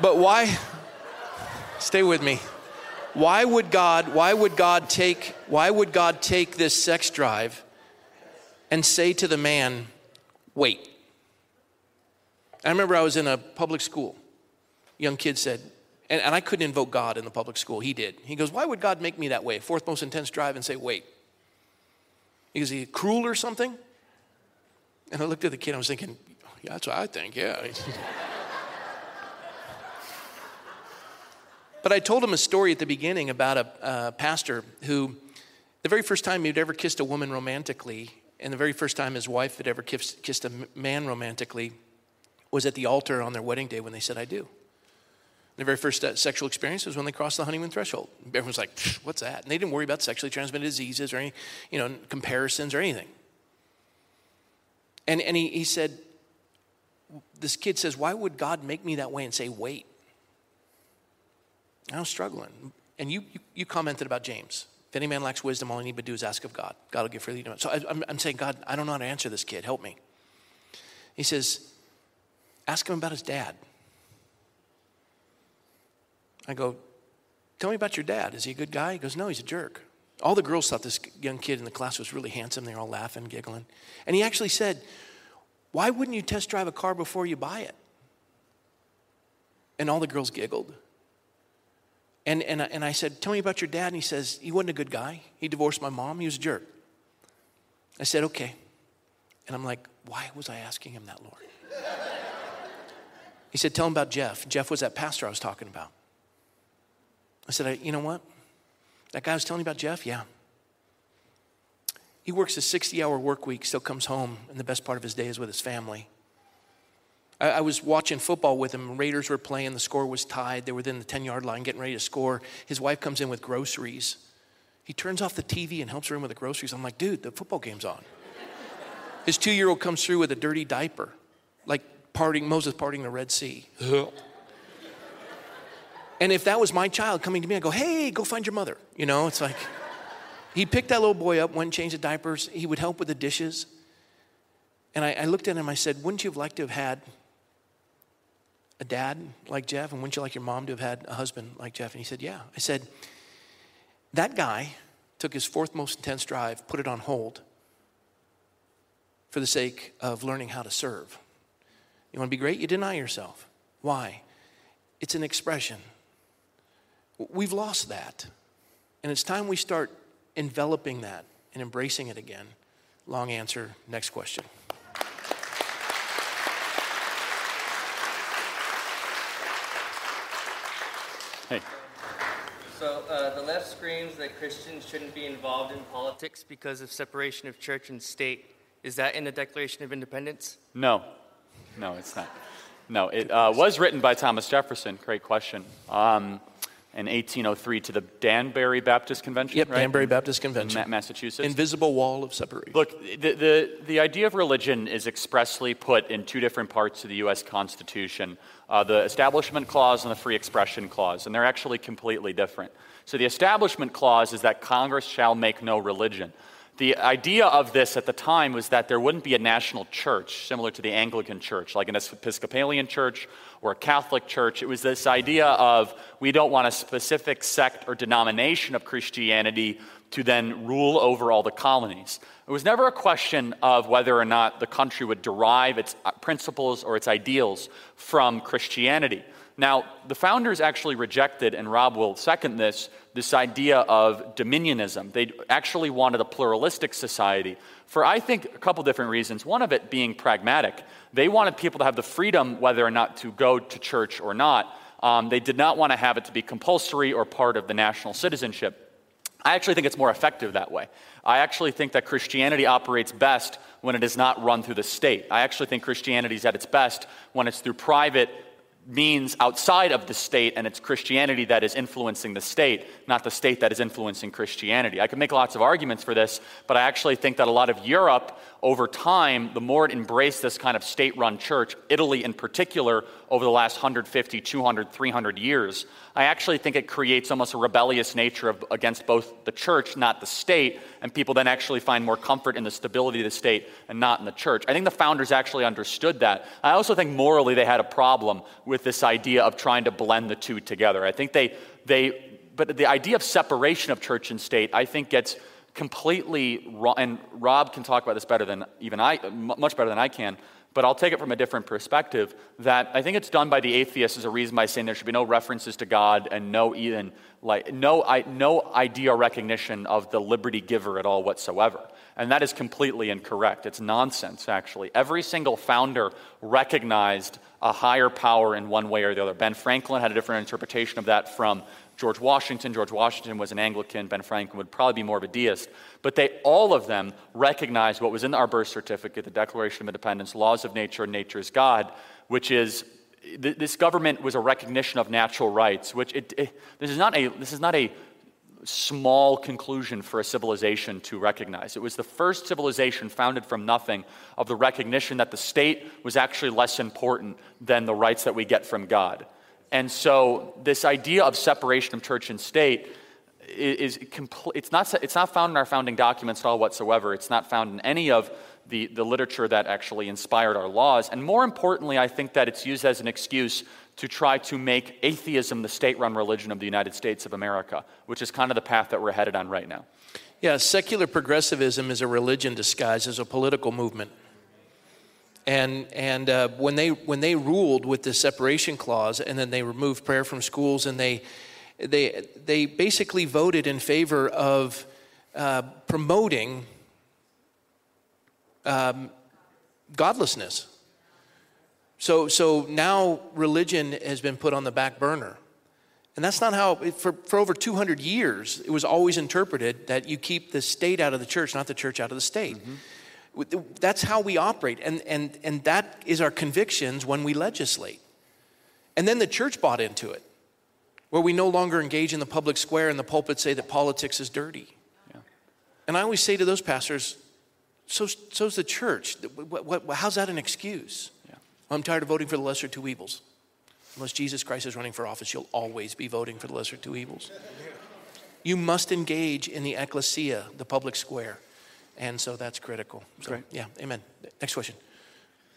but why? Stay with me. Why would God? Why would God take? Why would God take this sex drive and say to the man, wait. I remember I was in a public school. Young kid said, and, and I couldn't invoke God in the public school. He did. He goes, Why would God make me that way? Fourth most intense drive and say, wait. Is he cruel or something? And I looked at the kid, I was thinking, yeah, that's what I think, yeah. but I told him a story at the beginning about a, a pastor who, the very first time he'd ever kissed a woman romantically, and the very first time his wife had ever kissed, kissed a man romantically was at the altar on their wedding day when they said, I do. The very first uh, sexual experience was when they crossed the honeymoon threshold. Everyone's like, what's that? And they didn't worry about sexually transmitted diseases or any, you know, comparisons or anything. And, and he, he said, this kid says, why would God make me that way and say, wait? I was struggling. And you, you, you commented about James. If any man lacks wisdom, all he need to do is ask of God. God will give freely to him. So I, I'm, I'm saying, God, I don't know how to answer this kid. Help me. He says, ask him about his dad. I go, tell me about your dad. Is he a good guy? He goes, no, he's a jerk. All the girls thought this young kid in the class was really handsome. They were all laughing, giggling. And he actually said, why wouldn't you test drive a car before you buy it? And all the girls giggled. And, and, and I said, Tell me about your dad. And he says, He wasn't a good guy. He divorced my mom. He was a jerk. I said, Okay. And I'm like, Why was I asking him that, Lord? He said, Tell him about Jeff. Jeff was that pastor I was talking about. I said, You know what? That guy was telling you about Jeff? Yeah. He works a 60 hour work week, still comes home, and the best part of his day is with his family. I, I was watching football with him. Raiders were playing. The score was tied. They were within the 10 yard line getting ready to score. His wife comes in with groceries. He turns off the TV and helps her in with the groceries. I'm like, dude, the football game's on. His two year old comes through with a dirty diaper, like parting, Moses parting the Red Sea. and if that was my child coming to me, I go, hey, go find your mother. You know, it's like, he picked that little boy up, went and changed the diapers. He would help with the dishes. And I, I looked at him, I said, wouldn't you have liked to have had a dad like Jeff? And wouldn't you like your mom to have had a husband like Jeff? And he said, Yeah. I said, That guy took his fourth most intense drive, put it on hold for the sake of learning how to serve. You want to be great? You deny yourself. Why? It's an expression. We've lost that. And it's time we start enveloping that and embracing it again. Long answer. Next question. Hey. So uh, the left screams that Christians shouldn't be involved in politics because of separation of church and state. Is that in the Declaration of Independence? No, no, it's not. No, it uh, was written by Thomas Jefferson. Great question. Um, in 1803 to the Danbury Baptist Convention. Yep, right? Danbury Baptist Convention. Ma- Massachusetts. Invisible wall of separation. Look, the, the, the idea of religion is expressly put in two different parts of the U.S. Constitution uh, the Establishment Clause and the Free Expression Clause, and they're actually completely different. So the Establishment Clause is that Congress shall make no religion. The idea of this at the time was that there wouldn't be a national church similar to the Anglican church, like an Episcopalian church or a Catholic church. It was this idea of we don't want a specific sect or denomination of Christianity to then rule over all the colonies. It was never a question of whether or not the country would derive its uh, principles or its ideals from Christianity. Now, the founders actually rejected, and Rob will second this, this idea of dominionism. They actually wanted a pluralistic society for, I think, a couple different reasons. One of it being pragmatic. They wanted people to have the freedom whether or not to go to church or not. Um, they did not want to have it to be compulsory or part of the national citizenship. I actually think it's more effective that way. I actually think that Christianity operates best when it is not run through the state. I actually think Christianity is at its best when it's through private means outside of the state, and it's Christianity that is influencing the state, not the state that is influencing Christianity. I could make lots of arguments for this, but I actually think that a lot of Europe, over time, the more it embraced this kind of state run church, Italy in particular, over the last 150, 200, 300 years, I actually think it creates almost a rebellious nature of, against both the church, not the state, and people then actually find more comfort in the stability of the state and not in the church. I think the founders actually understood that. I also think morally they had a problem with this idea of trying to blend the two together. I think they, they but the idea of separation of church and state, I think, gets completely wrong. And Rob can talk about this better than even I, much better than I can but I'll take it from a different perspective. That I think it's done by the atheists as a reason by saying there should be no references to God and no even like no I, no idea recognition of the liberty giver at all whatsoever. And that is completely incorrect. It's nonsense, actually. Every single founder recognized a higher power in one way or the other. Ben Franklin had a different interpretation of that from George Washington. George Washington was an Anglican. Ben Franklin would probably be more of a deist. But they, all of them, recognized what was in our birth certificate, the Declaration of Independence, laws of nature, and nature is God, which is this government was a recognition of natural rights, which it, it, this, is not a, this is not a small conclusion for a civilization to recognize. It was the first civilization founded from nothing of the recognition that the state was actually less important than the rights that we get from God. And so, this idea of separation of church and state is, compl- it's, not, it's not found in our founding documents at all whatsoever. It's not found in any of the, the literature that actually inspired our laws. And more importantly, I think that it's used as an excuse to try to make atheism the state run religion of the United States of America, which is kind of the path that we're headed on right now. Yeah, secular progressivism is a religion disguised as a political movement. And, and uh, when, they, when they ruled with the separation clause and then they removed prayer from schools and they, they, they basically voted in favor of uh, promoting um, godlessness. So, so now religion has been put on the back burner. And that's not how, for, for over 200 years, it was always interpreted that you keep the state out of the church, not the church out of the state. Mm-hmm. That's how we operate. And, and, and that is our convictions when we legislate. And then the church bought into it, where we no longer engage in the public square and the pulpit say that politics is dirty. Yeah. And I always say to those pastors, so, so's the church. What, what, how's that an excuse? Yeah. Well, I'm tired of voting for the lesser two evils. Unless Jesus Christ is running for office, you'll always be voting for the lesser two evils. You must engage in the ecclesia, the public square. And so that's critical. So, Great. Yeah, amen. Next question.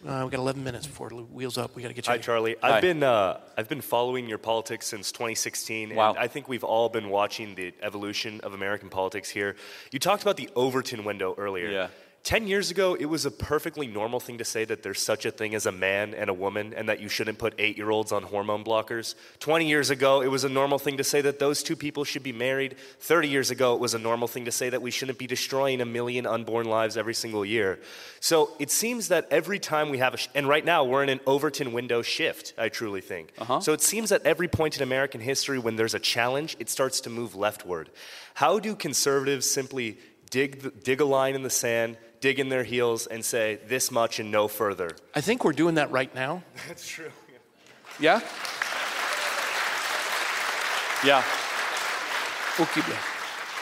Uh, we got 11 minutes before it wheels up. We got to get you. Hi, Charlie. I've been uh, I've been following your politics since 2016, wow. and I think we've all been watching the evolution of American politics here. You talked about the Overton window earlier. Yeah. 10 years ago, it was a perfectly normal thing to say that there's such a thing as a man and a woman and that you shouldn't put eight year olds on hormone blockers. 20 years ago, it was a normal thing to say that those two people should be married. 30 years ago, it was a normal thing to say that we shouldn't be destroying a million unborn lives every single year. So it seems that every time we have a, sh- and right now we're in an Overton window shift, I truly think. Uh-huh. So it seems at every point in American history when there's a challenge, it starts to move leftward. How do conservatives simply dig, the, dig a line in the sand, dig in their heels, and say this much and no further? I think we're doing that right now. That's true. Yeah? Yeah. We'll keep it.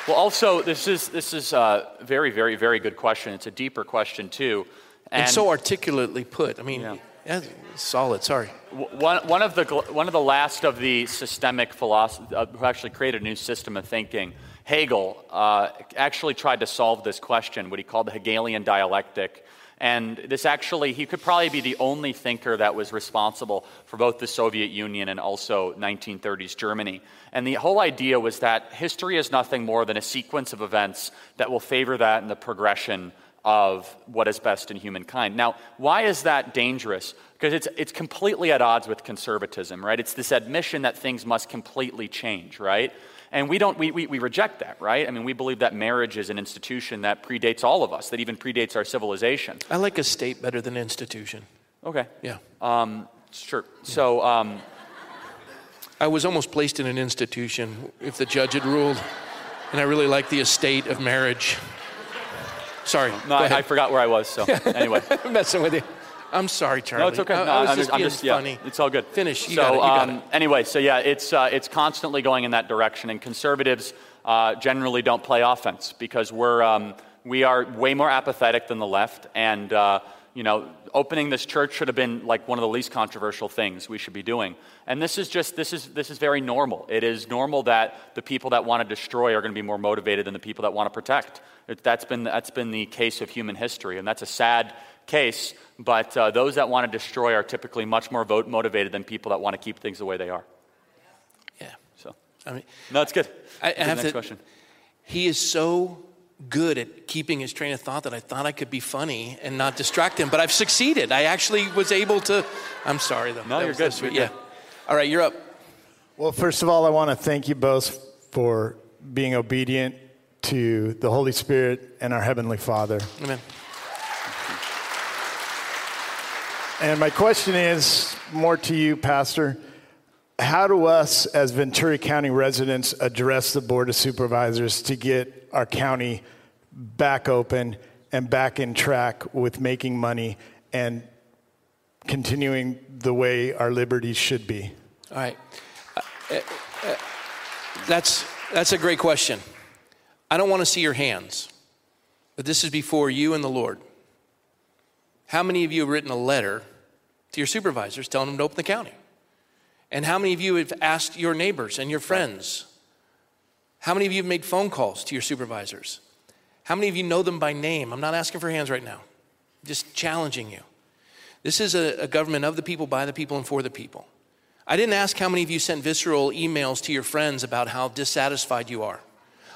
Well, also, this is this is a very, very, very good question. It's a deeper question too, And, so articulately put. I mean, yeah. solid. Sorry. One, one, of the, one of the last of the systemic philosophers uh, who actually created a new system of thinking, Hegel, uh, actually tried to solve this question, what he called the Hegelian dialectic. And this actually, he could probably be the only thinker that was responsible for both the Soviet Union and also 1930s Germany. And the whole idea was that history is nothing more than a sequence of events that will favor that in the progression of what is best in humankind. Now, why is that dangerous? Because it's, it's completely at odds with conservatism, right? It's this admission that things must completely change, right? And we don't, we, we, we reject that, right? I mean, we believe that marriage is an institution that predates all of us, that even predates our civilization. I like a state better than institution. Okay. Yeah. Um, sure. So, um, I was almost placed in an institution if the judge had ruled, and I really like the estate of marriage. Sorry. no, I. I forgot where I was, so anyway. I'm messing with you. I'm sorry, Charlie. No, it's okay. I, No, I was I'm just I'm being yeah, funny. it's all good. Finish. You so, got it. Um, anyway, so yeah, it's uh, it's constantly going in that direction, and conservatives uh, generally don't play offense because we're um, we are way more apathetic than the left, and uh, you know, opening this church should have been like one of the least controversial things we should be doing. And this is just this is this is very normal. It is normal that the people that want to destroy are going to be more motivated than the people that want to protect. It, that's been that's been the case of human history, and that's a sad case. But uh, those that want to destroy are typically much more vote motivated than people that want to keep things the way they are. Yeah. So I mean, no, it's good. I, I have next to. question. He is so good at keeping his train of thought that I thought I could be funny and not distract him, but I've succeeded. I actually was able to. I'm sorry though. No, That you're good. sweet. Yeah. All right, you're up. Well, first of all, I want to thank you both for being obedient to the Holy Spirit and our Heavenly Father. Amen. And my question is more to you, Pastor. How do us as Ventura County residents address the Board of Supervisors to get our county back open and back in track with making money and continuing the way our liberties should be? All right. Uh, uh, that's, that's a great question. I don't want to see your hands, but this is before you and the Lord. How many of you have written a letter to your supervisors telling them to open the county? And how many of you have asked your neighbors and your friends? How many of you have made phone calls to your supervisors? How many of you know them by name? I'm not asking for hands right now, just challenging you. This is a, a government of the people, by the people, and for the people. I didn't ask how many of you sent visceral emails to your friends about how dissatisfied you are.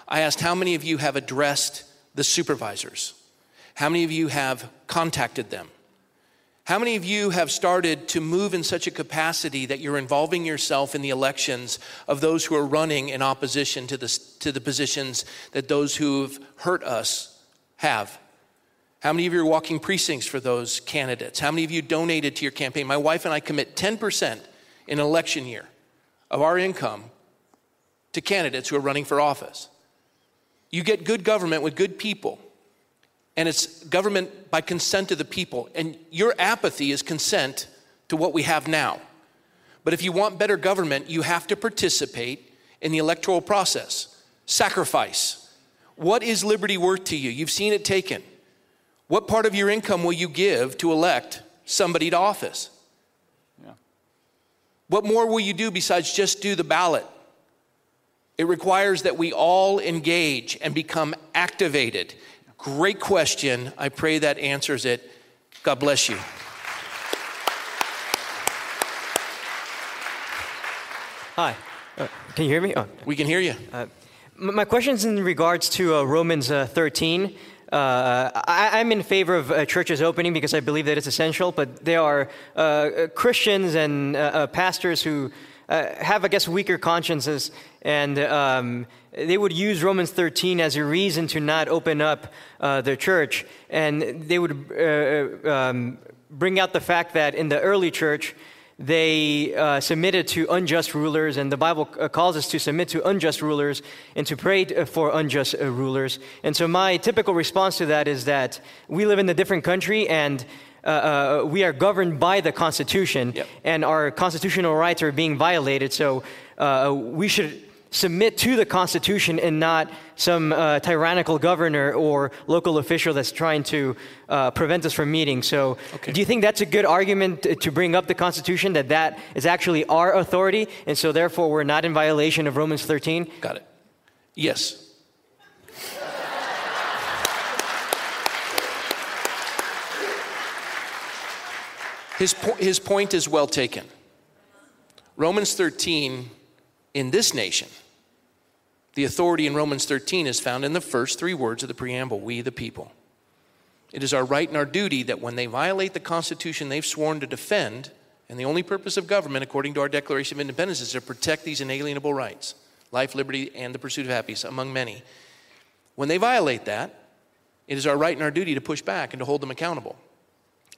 I asked how many of you have addressed the supervisors? How many of you have contacted them? How many of you have started to move in such a capacity that you're involving yourself in the elections of those who are running in opposition to the, to the positions that those who've hurt us have? How many of you are walking precincts for those candidates? How many of you donated to your campaign? My wife and I commit 10% in election year of our income to candidates who are running for office. You get good government with good people, and it's government by consent of the people. And your apathy is consent to what we have now. But if you want better government, you have to participate in the electoral process. Sacrifice. What is liberty worth to you? You've seen it taken. What part of your income will you give to elect somebody to office? Yeah. What more will you do besides just do the ballot? It requires that we all engage and become activated. Great question. I pray that answers it. God bless you. Hi. Uh, can you hear me? Oh. We can hear you. Uh, my question is in regards to uh, Romans uh, 13. uh, I, am in favor of uh, churches opening because I believe that it's essential, but there are uh, Christians and pastors who have, I guess, weaker consciences, and um, they would use Romans 13 as a reason to not open up their church. And they would um, bring out the fact that in the early church, they uh, submitted to unjust rulers, and the Bible uh, calls us to submit to unjust rulers and to pray uh, for unjust uh, rulers. And so, my typical response to that is that we live in a different country, and uh, uh, we are governed by the Constitution, yep. and our constitutional rights are being violated. So, we should submit to the Constitution and not some uh, tyrannical governor or local official that's trying to uh, prevent us from meeting. So, okay. do you think that's a good argument to bring up the Constitution that that is actually our authority, and so therefore we're not in violation of Romans 13? Got it. Yes. His, po- his point is well taken. Romans 13 in this nation the authority in Romans 13 is found in the first three words of the preamble we, the people. It is our right and our duty that when they violate the Constitution they've sworn to defend, and the only purpose of government, according to our Declaration of Independence, is to protect these inalienable rights life, liberty, and the pursuit of happiness, among many. When they violate that, it is our right and our duty to push back and to hold them accountable.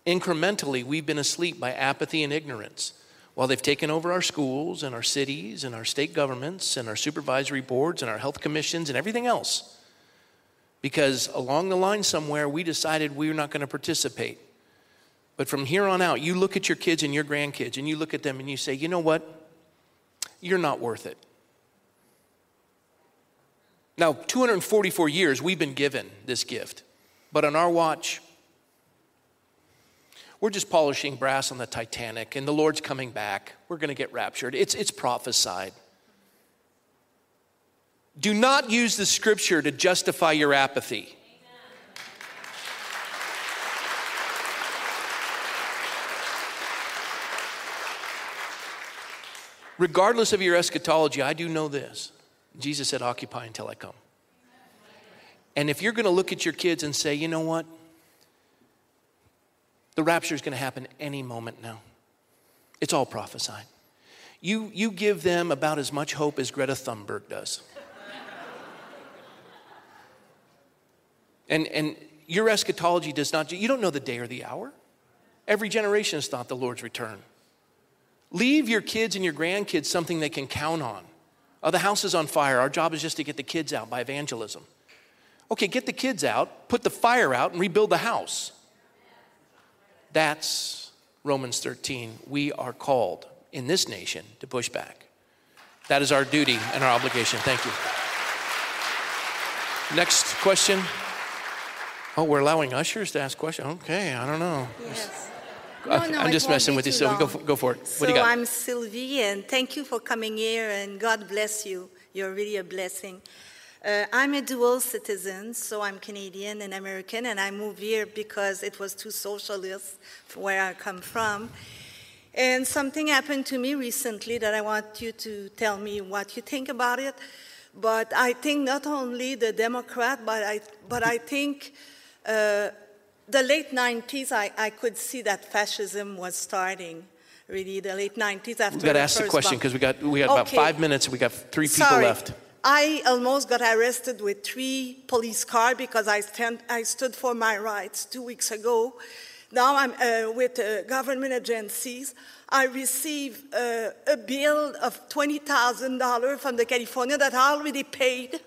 Incrementally, we've been asleep by apathy and ignorance. While they've taken over our schools and our cities and our state governments and our supervisory boards and our health commissions and everything else. Because along the line somewhere, we decided we were not going to participate. But from here on out, you look at your kids and your grandkids and you look at them and you say, you know what? You're not worth it. Now, 244 years we've been given this gift, but on our watch, we're just polishing brass on the Titanic, and the Lord's coming back. We're going to get raptured. It's, it's prophesied. Do not use the scripture to justify your apathy. Regardless of your eschatology, I do know this. Jesus said, Occupy until I come. And if you're going to look at your kids and say, you know what? The rapture is going to happen any moment now. It's all prophesied. You, you give them about as much hope as Greta Thunberg does. and, and your eschatology does not, you don't know the day or the hour. Every generation has thought the Lord's return. Leave your kids and your grandkids something they can count on. Oh, the house is on fire. Our job is just to get the kids out by evangelism. Okay, get the kids out, put the fire out, and rebuild the house. That's Romans 13. We are called in this nation to push back. That is our duty and our obligation. Thank you. Next question. Oh, we're allowing ushers to ask questions. Okay, I don't know. Yes. No, no, I'm just messing with you, Sylvie. Go for, go for it. So what do you got? I'm Sylvie, and thank you for coming here, and God bless you. You're really a blessing. Uh, I'm a dual citizen, so I'm Canadian and American, and I moved here because it was too socialist where I come from. And something happened to me recently that I want you to tell me what you think about it. But I think not only the Democrat, but I, but I think uh, the late 90s, I, I could see that fascism was starting really the late 90s after we got to ask the question because we got we got okay. about five minutes we got three people Sorry. left I almost got arrested with three police cars because I, stand, I stood for my rights two weeks ago. Now I'm uh, with uh, government agencies. I receive uh, a bill of $20,000 from the California that I already paid.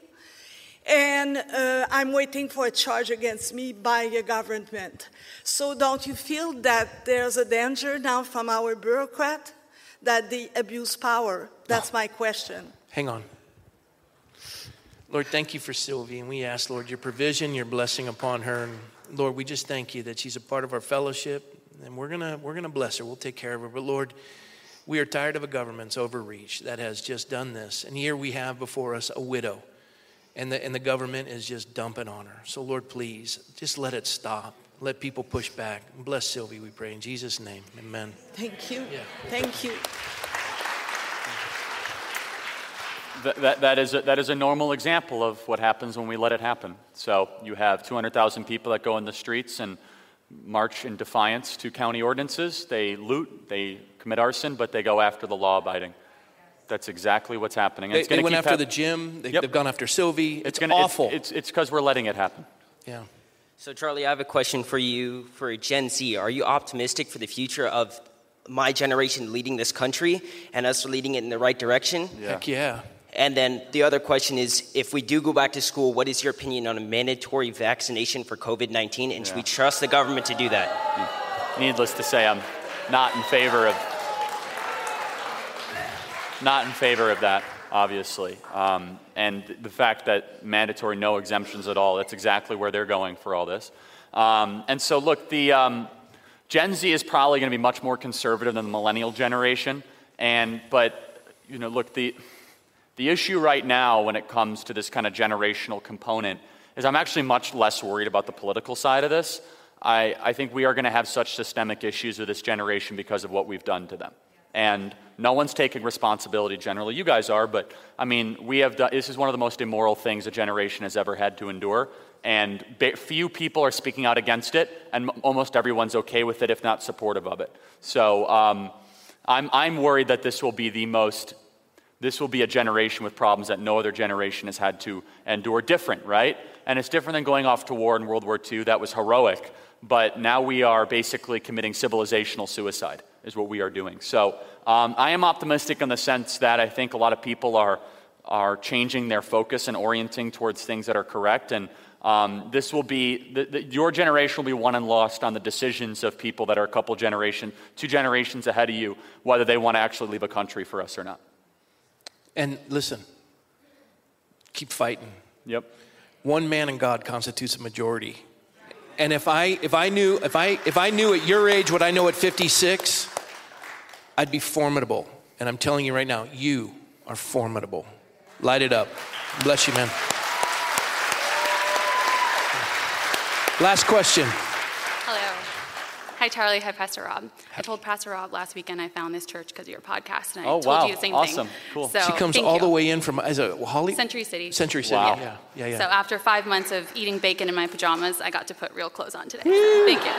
And uh, I'm waiting for a charge against me by the government. So don't you feel that there's a danger now from our bureaucrat that they abuse power? That's my question. Hang on. Lord, thank you for Sylvie. And we ask, Lord, your provision, your blessing upon her. And Lord, we just thank you that she's a part of our fellowship. And we're going to we're gonna bless her. We'll take care of her. But Lord, we are tired of a government's overreach that has just done this. And here we have before us a widow. And the, and the government is just dumping on her. So, Lord, please, just let it stop. Let people push back. Bless Sylvie, we pray. In Jesus' name, amen. Thank you. Yeah. Thank you. Th- that, that, is a, that is a normal example of what happens when we let it happen. So you have 200,000 people that go in the streets and march in defiance to county ordinances. They loot, they commit arson, but they go after the law abiding. That's exactly what's happening. And They, it's gonna they went keep after hap- the gym. They, Yep. They've gone after Sylvie. It's, gonna- awful. It's it's because we're letting it happen. yeah. So, Charlie, I have a question for you for Gen Z. Are you optimistic for the future of my generation leading this country and us leading it in the right direction? Heck yeah. And then the other question is if we do go back to school, what is your opinion on a mandatory vaccination for COVID 19? And should we trust the government to do that? Needless to say, I'm not in favor of not in favor of that, obviously. Um, and the fact that mandatory no exemptions at all, that's exactly where they're going for all this. Um, and so, look, the um, Gen Z is probably going to be much more conservative than the millennial generation. And but you know, look, the the issue right now when it comes to this kind of generational component is I'm actually much less worried about the political side of this. I, I think we are going to have such systemic issues with this generation because of what we've done to them. And no one's taking responsibility generally. You guys are, but I mean, we have done, this is one of the most immoral things a generation has ever had to endure. And ba- few people are speaking out against it, and m- almost everyone's okay with it, if not supportive of it. So um, I'm, I'm worried that this will be the most this will be a generation with problems that no other generation has had to endure. Different, right? And it's different than going off to war in World War II. That was heroic. But now we are basically committing civilizational suicide, is what we are doing. So um, I am optimistic in the sense that I think a lot of people are, are changing their focus and orienting towards things that are correct. And um, this will be, the, the, your generation will be won and lost on the decisions of people that are a couple generation, two generations ahead of you, whether they want to actually leave a country for us or not. And listen, keep fighting. Yep. One man in God constitutes a majority. And if I if I knew if I if I knew at your age what I know at 56, I'd be formidable. And I'm telling you right now, you are formidable. Light it up. Bless you, man. Last question. Hello. Hi, Charlie. Hi, Pastor Rob. I told Pastor Rob last weekend I found this church because of your podcast, and I Oh, told wow. you the same Awesome. thing. Cool. So, she comes thank all you. the way in from is it Holly? Century City. Century City. Wow. Yeah, yeah, yeah. So after five months of eating bacon in my pajamas, I got to put real clothes on today. Thank you.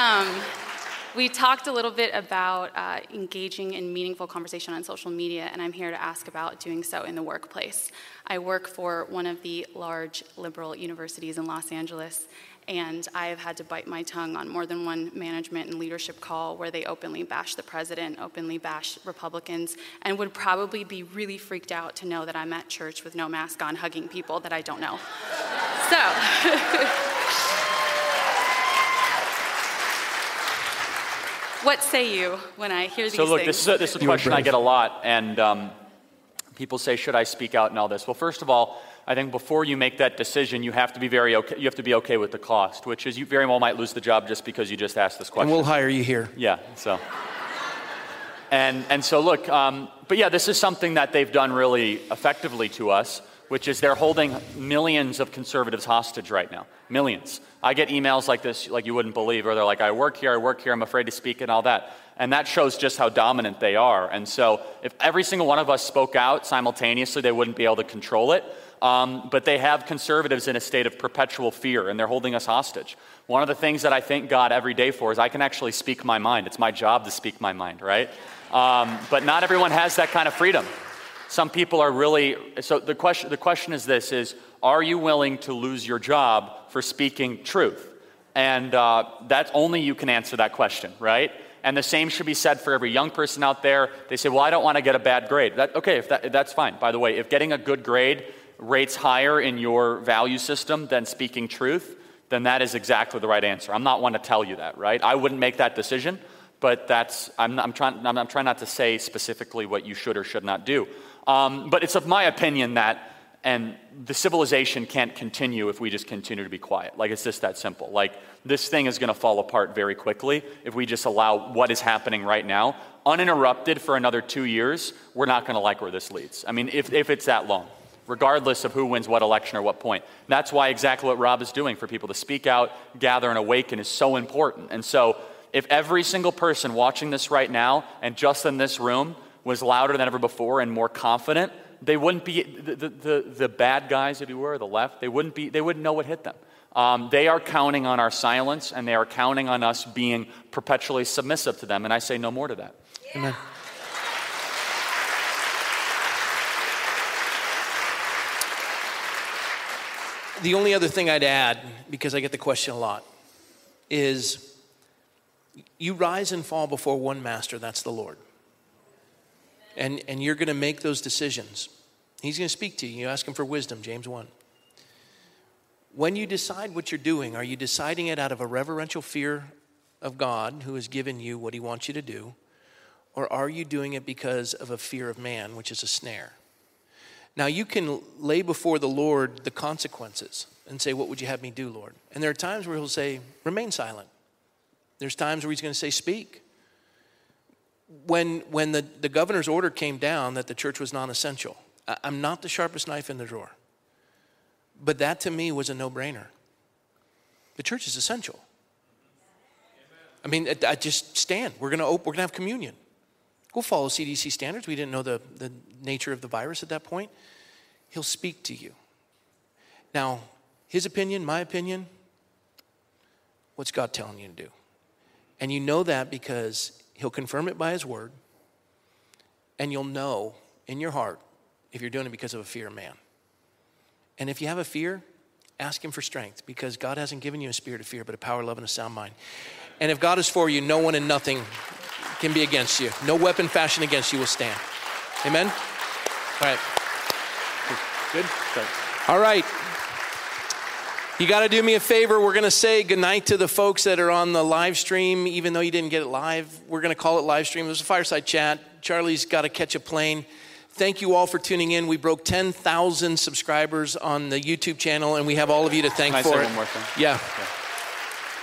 Um, we talked a little bit about uh, engaging in meaningful conversation on social media, and I'm here to ask about doing so in the workplace. I work for one of the large liberal universities in Los Angeles, and I have had to bite my tongue on more than one management and leadership call where they openly bash the president, openly bash Republicans, and would probably be really freaked out to know that I'm at church with no mask on hugging people that I don't know. So. What say you when I hear these things? So look, things? this is a, this is a question I get a lot, and um, people say, "Should I speak out?" and all this. Well, first of all, I think before you make that decision, you have to be very okay. You have to be okay with the cost, which is you very well might lose the job just because you just asked this question. And we'll hire you here. Yeah. So. And and so look, um, but yeah, this is something that they've done really effectively to us, which is they're holding millions of conservatives hostage right now. Millions. I get emails like this, like you wouldn't believe, where they're like, "I work here, I work here, I'm afraid to speak," and all that. And that shows just how dominant they are. And so, if every single one of us spoke out simultaneously, they wouldn't be able to control it. Um, but they have conservatives in a state of perpetual fear, and they're holding us hostage. One of the things that I thank God every day for is I can actually speak my mind. It's my job to speak my mind, right? Um, but not everyone has that kind of freedom. Some people are really so the question the question is this is are you willing to lose your job for speaking truth? And uh, that's only you can answer that question, right? And the same should be said for every young person out there. They say, "Well, I don't want to get a bad grade." That, okay, if that, that's fine. By the way, if getting a good grade rates higher in your value system than speaking truth, then that is exactly the right answer. I'm not one to tell you that, right? I wouldn't make that decision, but that's I'm, I'm trying I'm, I'm trying not to say specifically what you should or should not do. Um, but it's of my opinion that and the civilization can't continue if we just continue to be quiet. Like it's just that simple. Like this thing is going to fall apart very quickly if we just allow what is happening right now uninterrupted for another two years. We're not going to like where this leads. I mean, if, if it's that long, regardless of who wins what election or what point. That's why exactly what Rob is doing for people to speak out, gather, and awaken is so important. And so, if every single person watching this right now and just in this room was louder than ever before and more confident, they wouldn't be the, the, the, bad guys, if you were, the left, they wouldn't, be, they wouldn't know what hit them. Um, they are counting on our silence and they are counting on us being perpetually submissive to them. And I say no more to that. Amen. The only other thing I'd add, because I get the question a lot, is you rise and fall before one master, that's the Lord. And, and you're going to make those decisions. He's going to speak to you. You ask him for wisdom, James 1. When you decide what you're doing, are you deciding it out of a reverential fear of God who has given you what he wants you to do? Or are you doing it because of a fear of man, which is a snare? Now, you can lay before the Lord the consequences and say, What would you have me do, Lord? And there are times where he'll say, Remain silent. There's times where he's going to say, Speak. When, when the, the governor's order came down that the church was non essential, I'm not the sharpest knife in the drawer. But that to me was a no brainer. The church is essential. I mean, I just stand. We're going to we're going to have communion. We'll follow CDC standards. We didn't know the, the nature of the virus at that point. He'll speak to you. Now, his opinion, my opinion, what's God telling you to do? And you know that because he'll confirm it by his word, and you'll know in your heart if you're doing it because of a fear of man. And if you have a fear, ask Him for strength because God hasn't given you a spirit of fear, but a power, love, and a sound mind. And if God is for you, no one and nothing can be against you. No weapon fashioned against you will stand. Amen? All right. Good. Good. All right. You got to do me a favor. We're going to say goodnight to the folks that are on the live stream, even though you didn't get it live. We're going to call it live stream. It was a fireside chat. Charlie's got to catch a plane. Thank you all for tuning in. We broke 10,000 subscribers on the YouTube channel, and we have all of you to thank Can for it. thing? Yeah.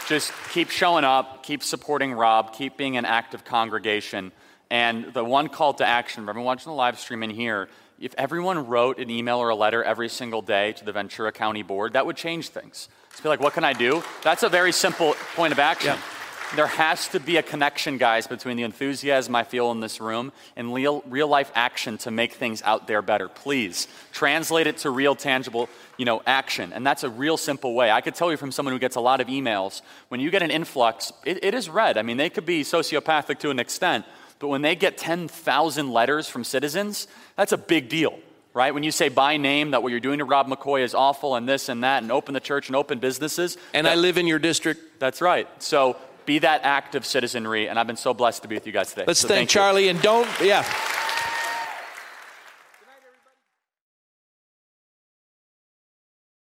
Just keep showing up, keep supporting Rob, keep being an active congregation. And the one call to action everyone watching the live stream in here, if everyone wrote an email or a letter every single day to the Ventura County Board, that would change things. Just be like, what can I do? That's a very simple point of action. There has to be a connection, guys, between the enthusiasm I feel in this room and real, real life action to make things out there better. Please translate it to real, tangible, you know, action. And that's a real simple way. I could tell you from someone who gets a lot of emails, when you get an influx, it, it is read. I mean, they could be sociopathic to an extent, but when they get 10,000 letters from citizens, that's a big deal right? When you say by name that what you're doing to Rob McCoy is awful and this and that and open the church and open businesses. And that, I live in your district. That's right. So be that active citizenry, and I've been so blessed to be with you guys today. Let's so thank, thank you. Charlie and don't, yeah.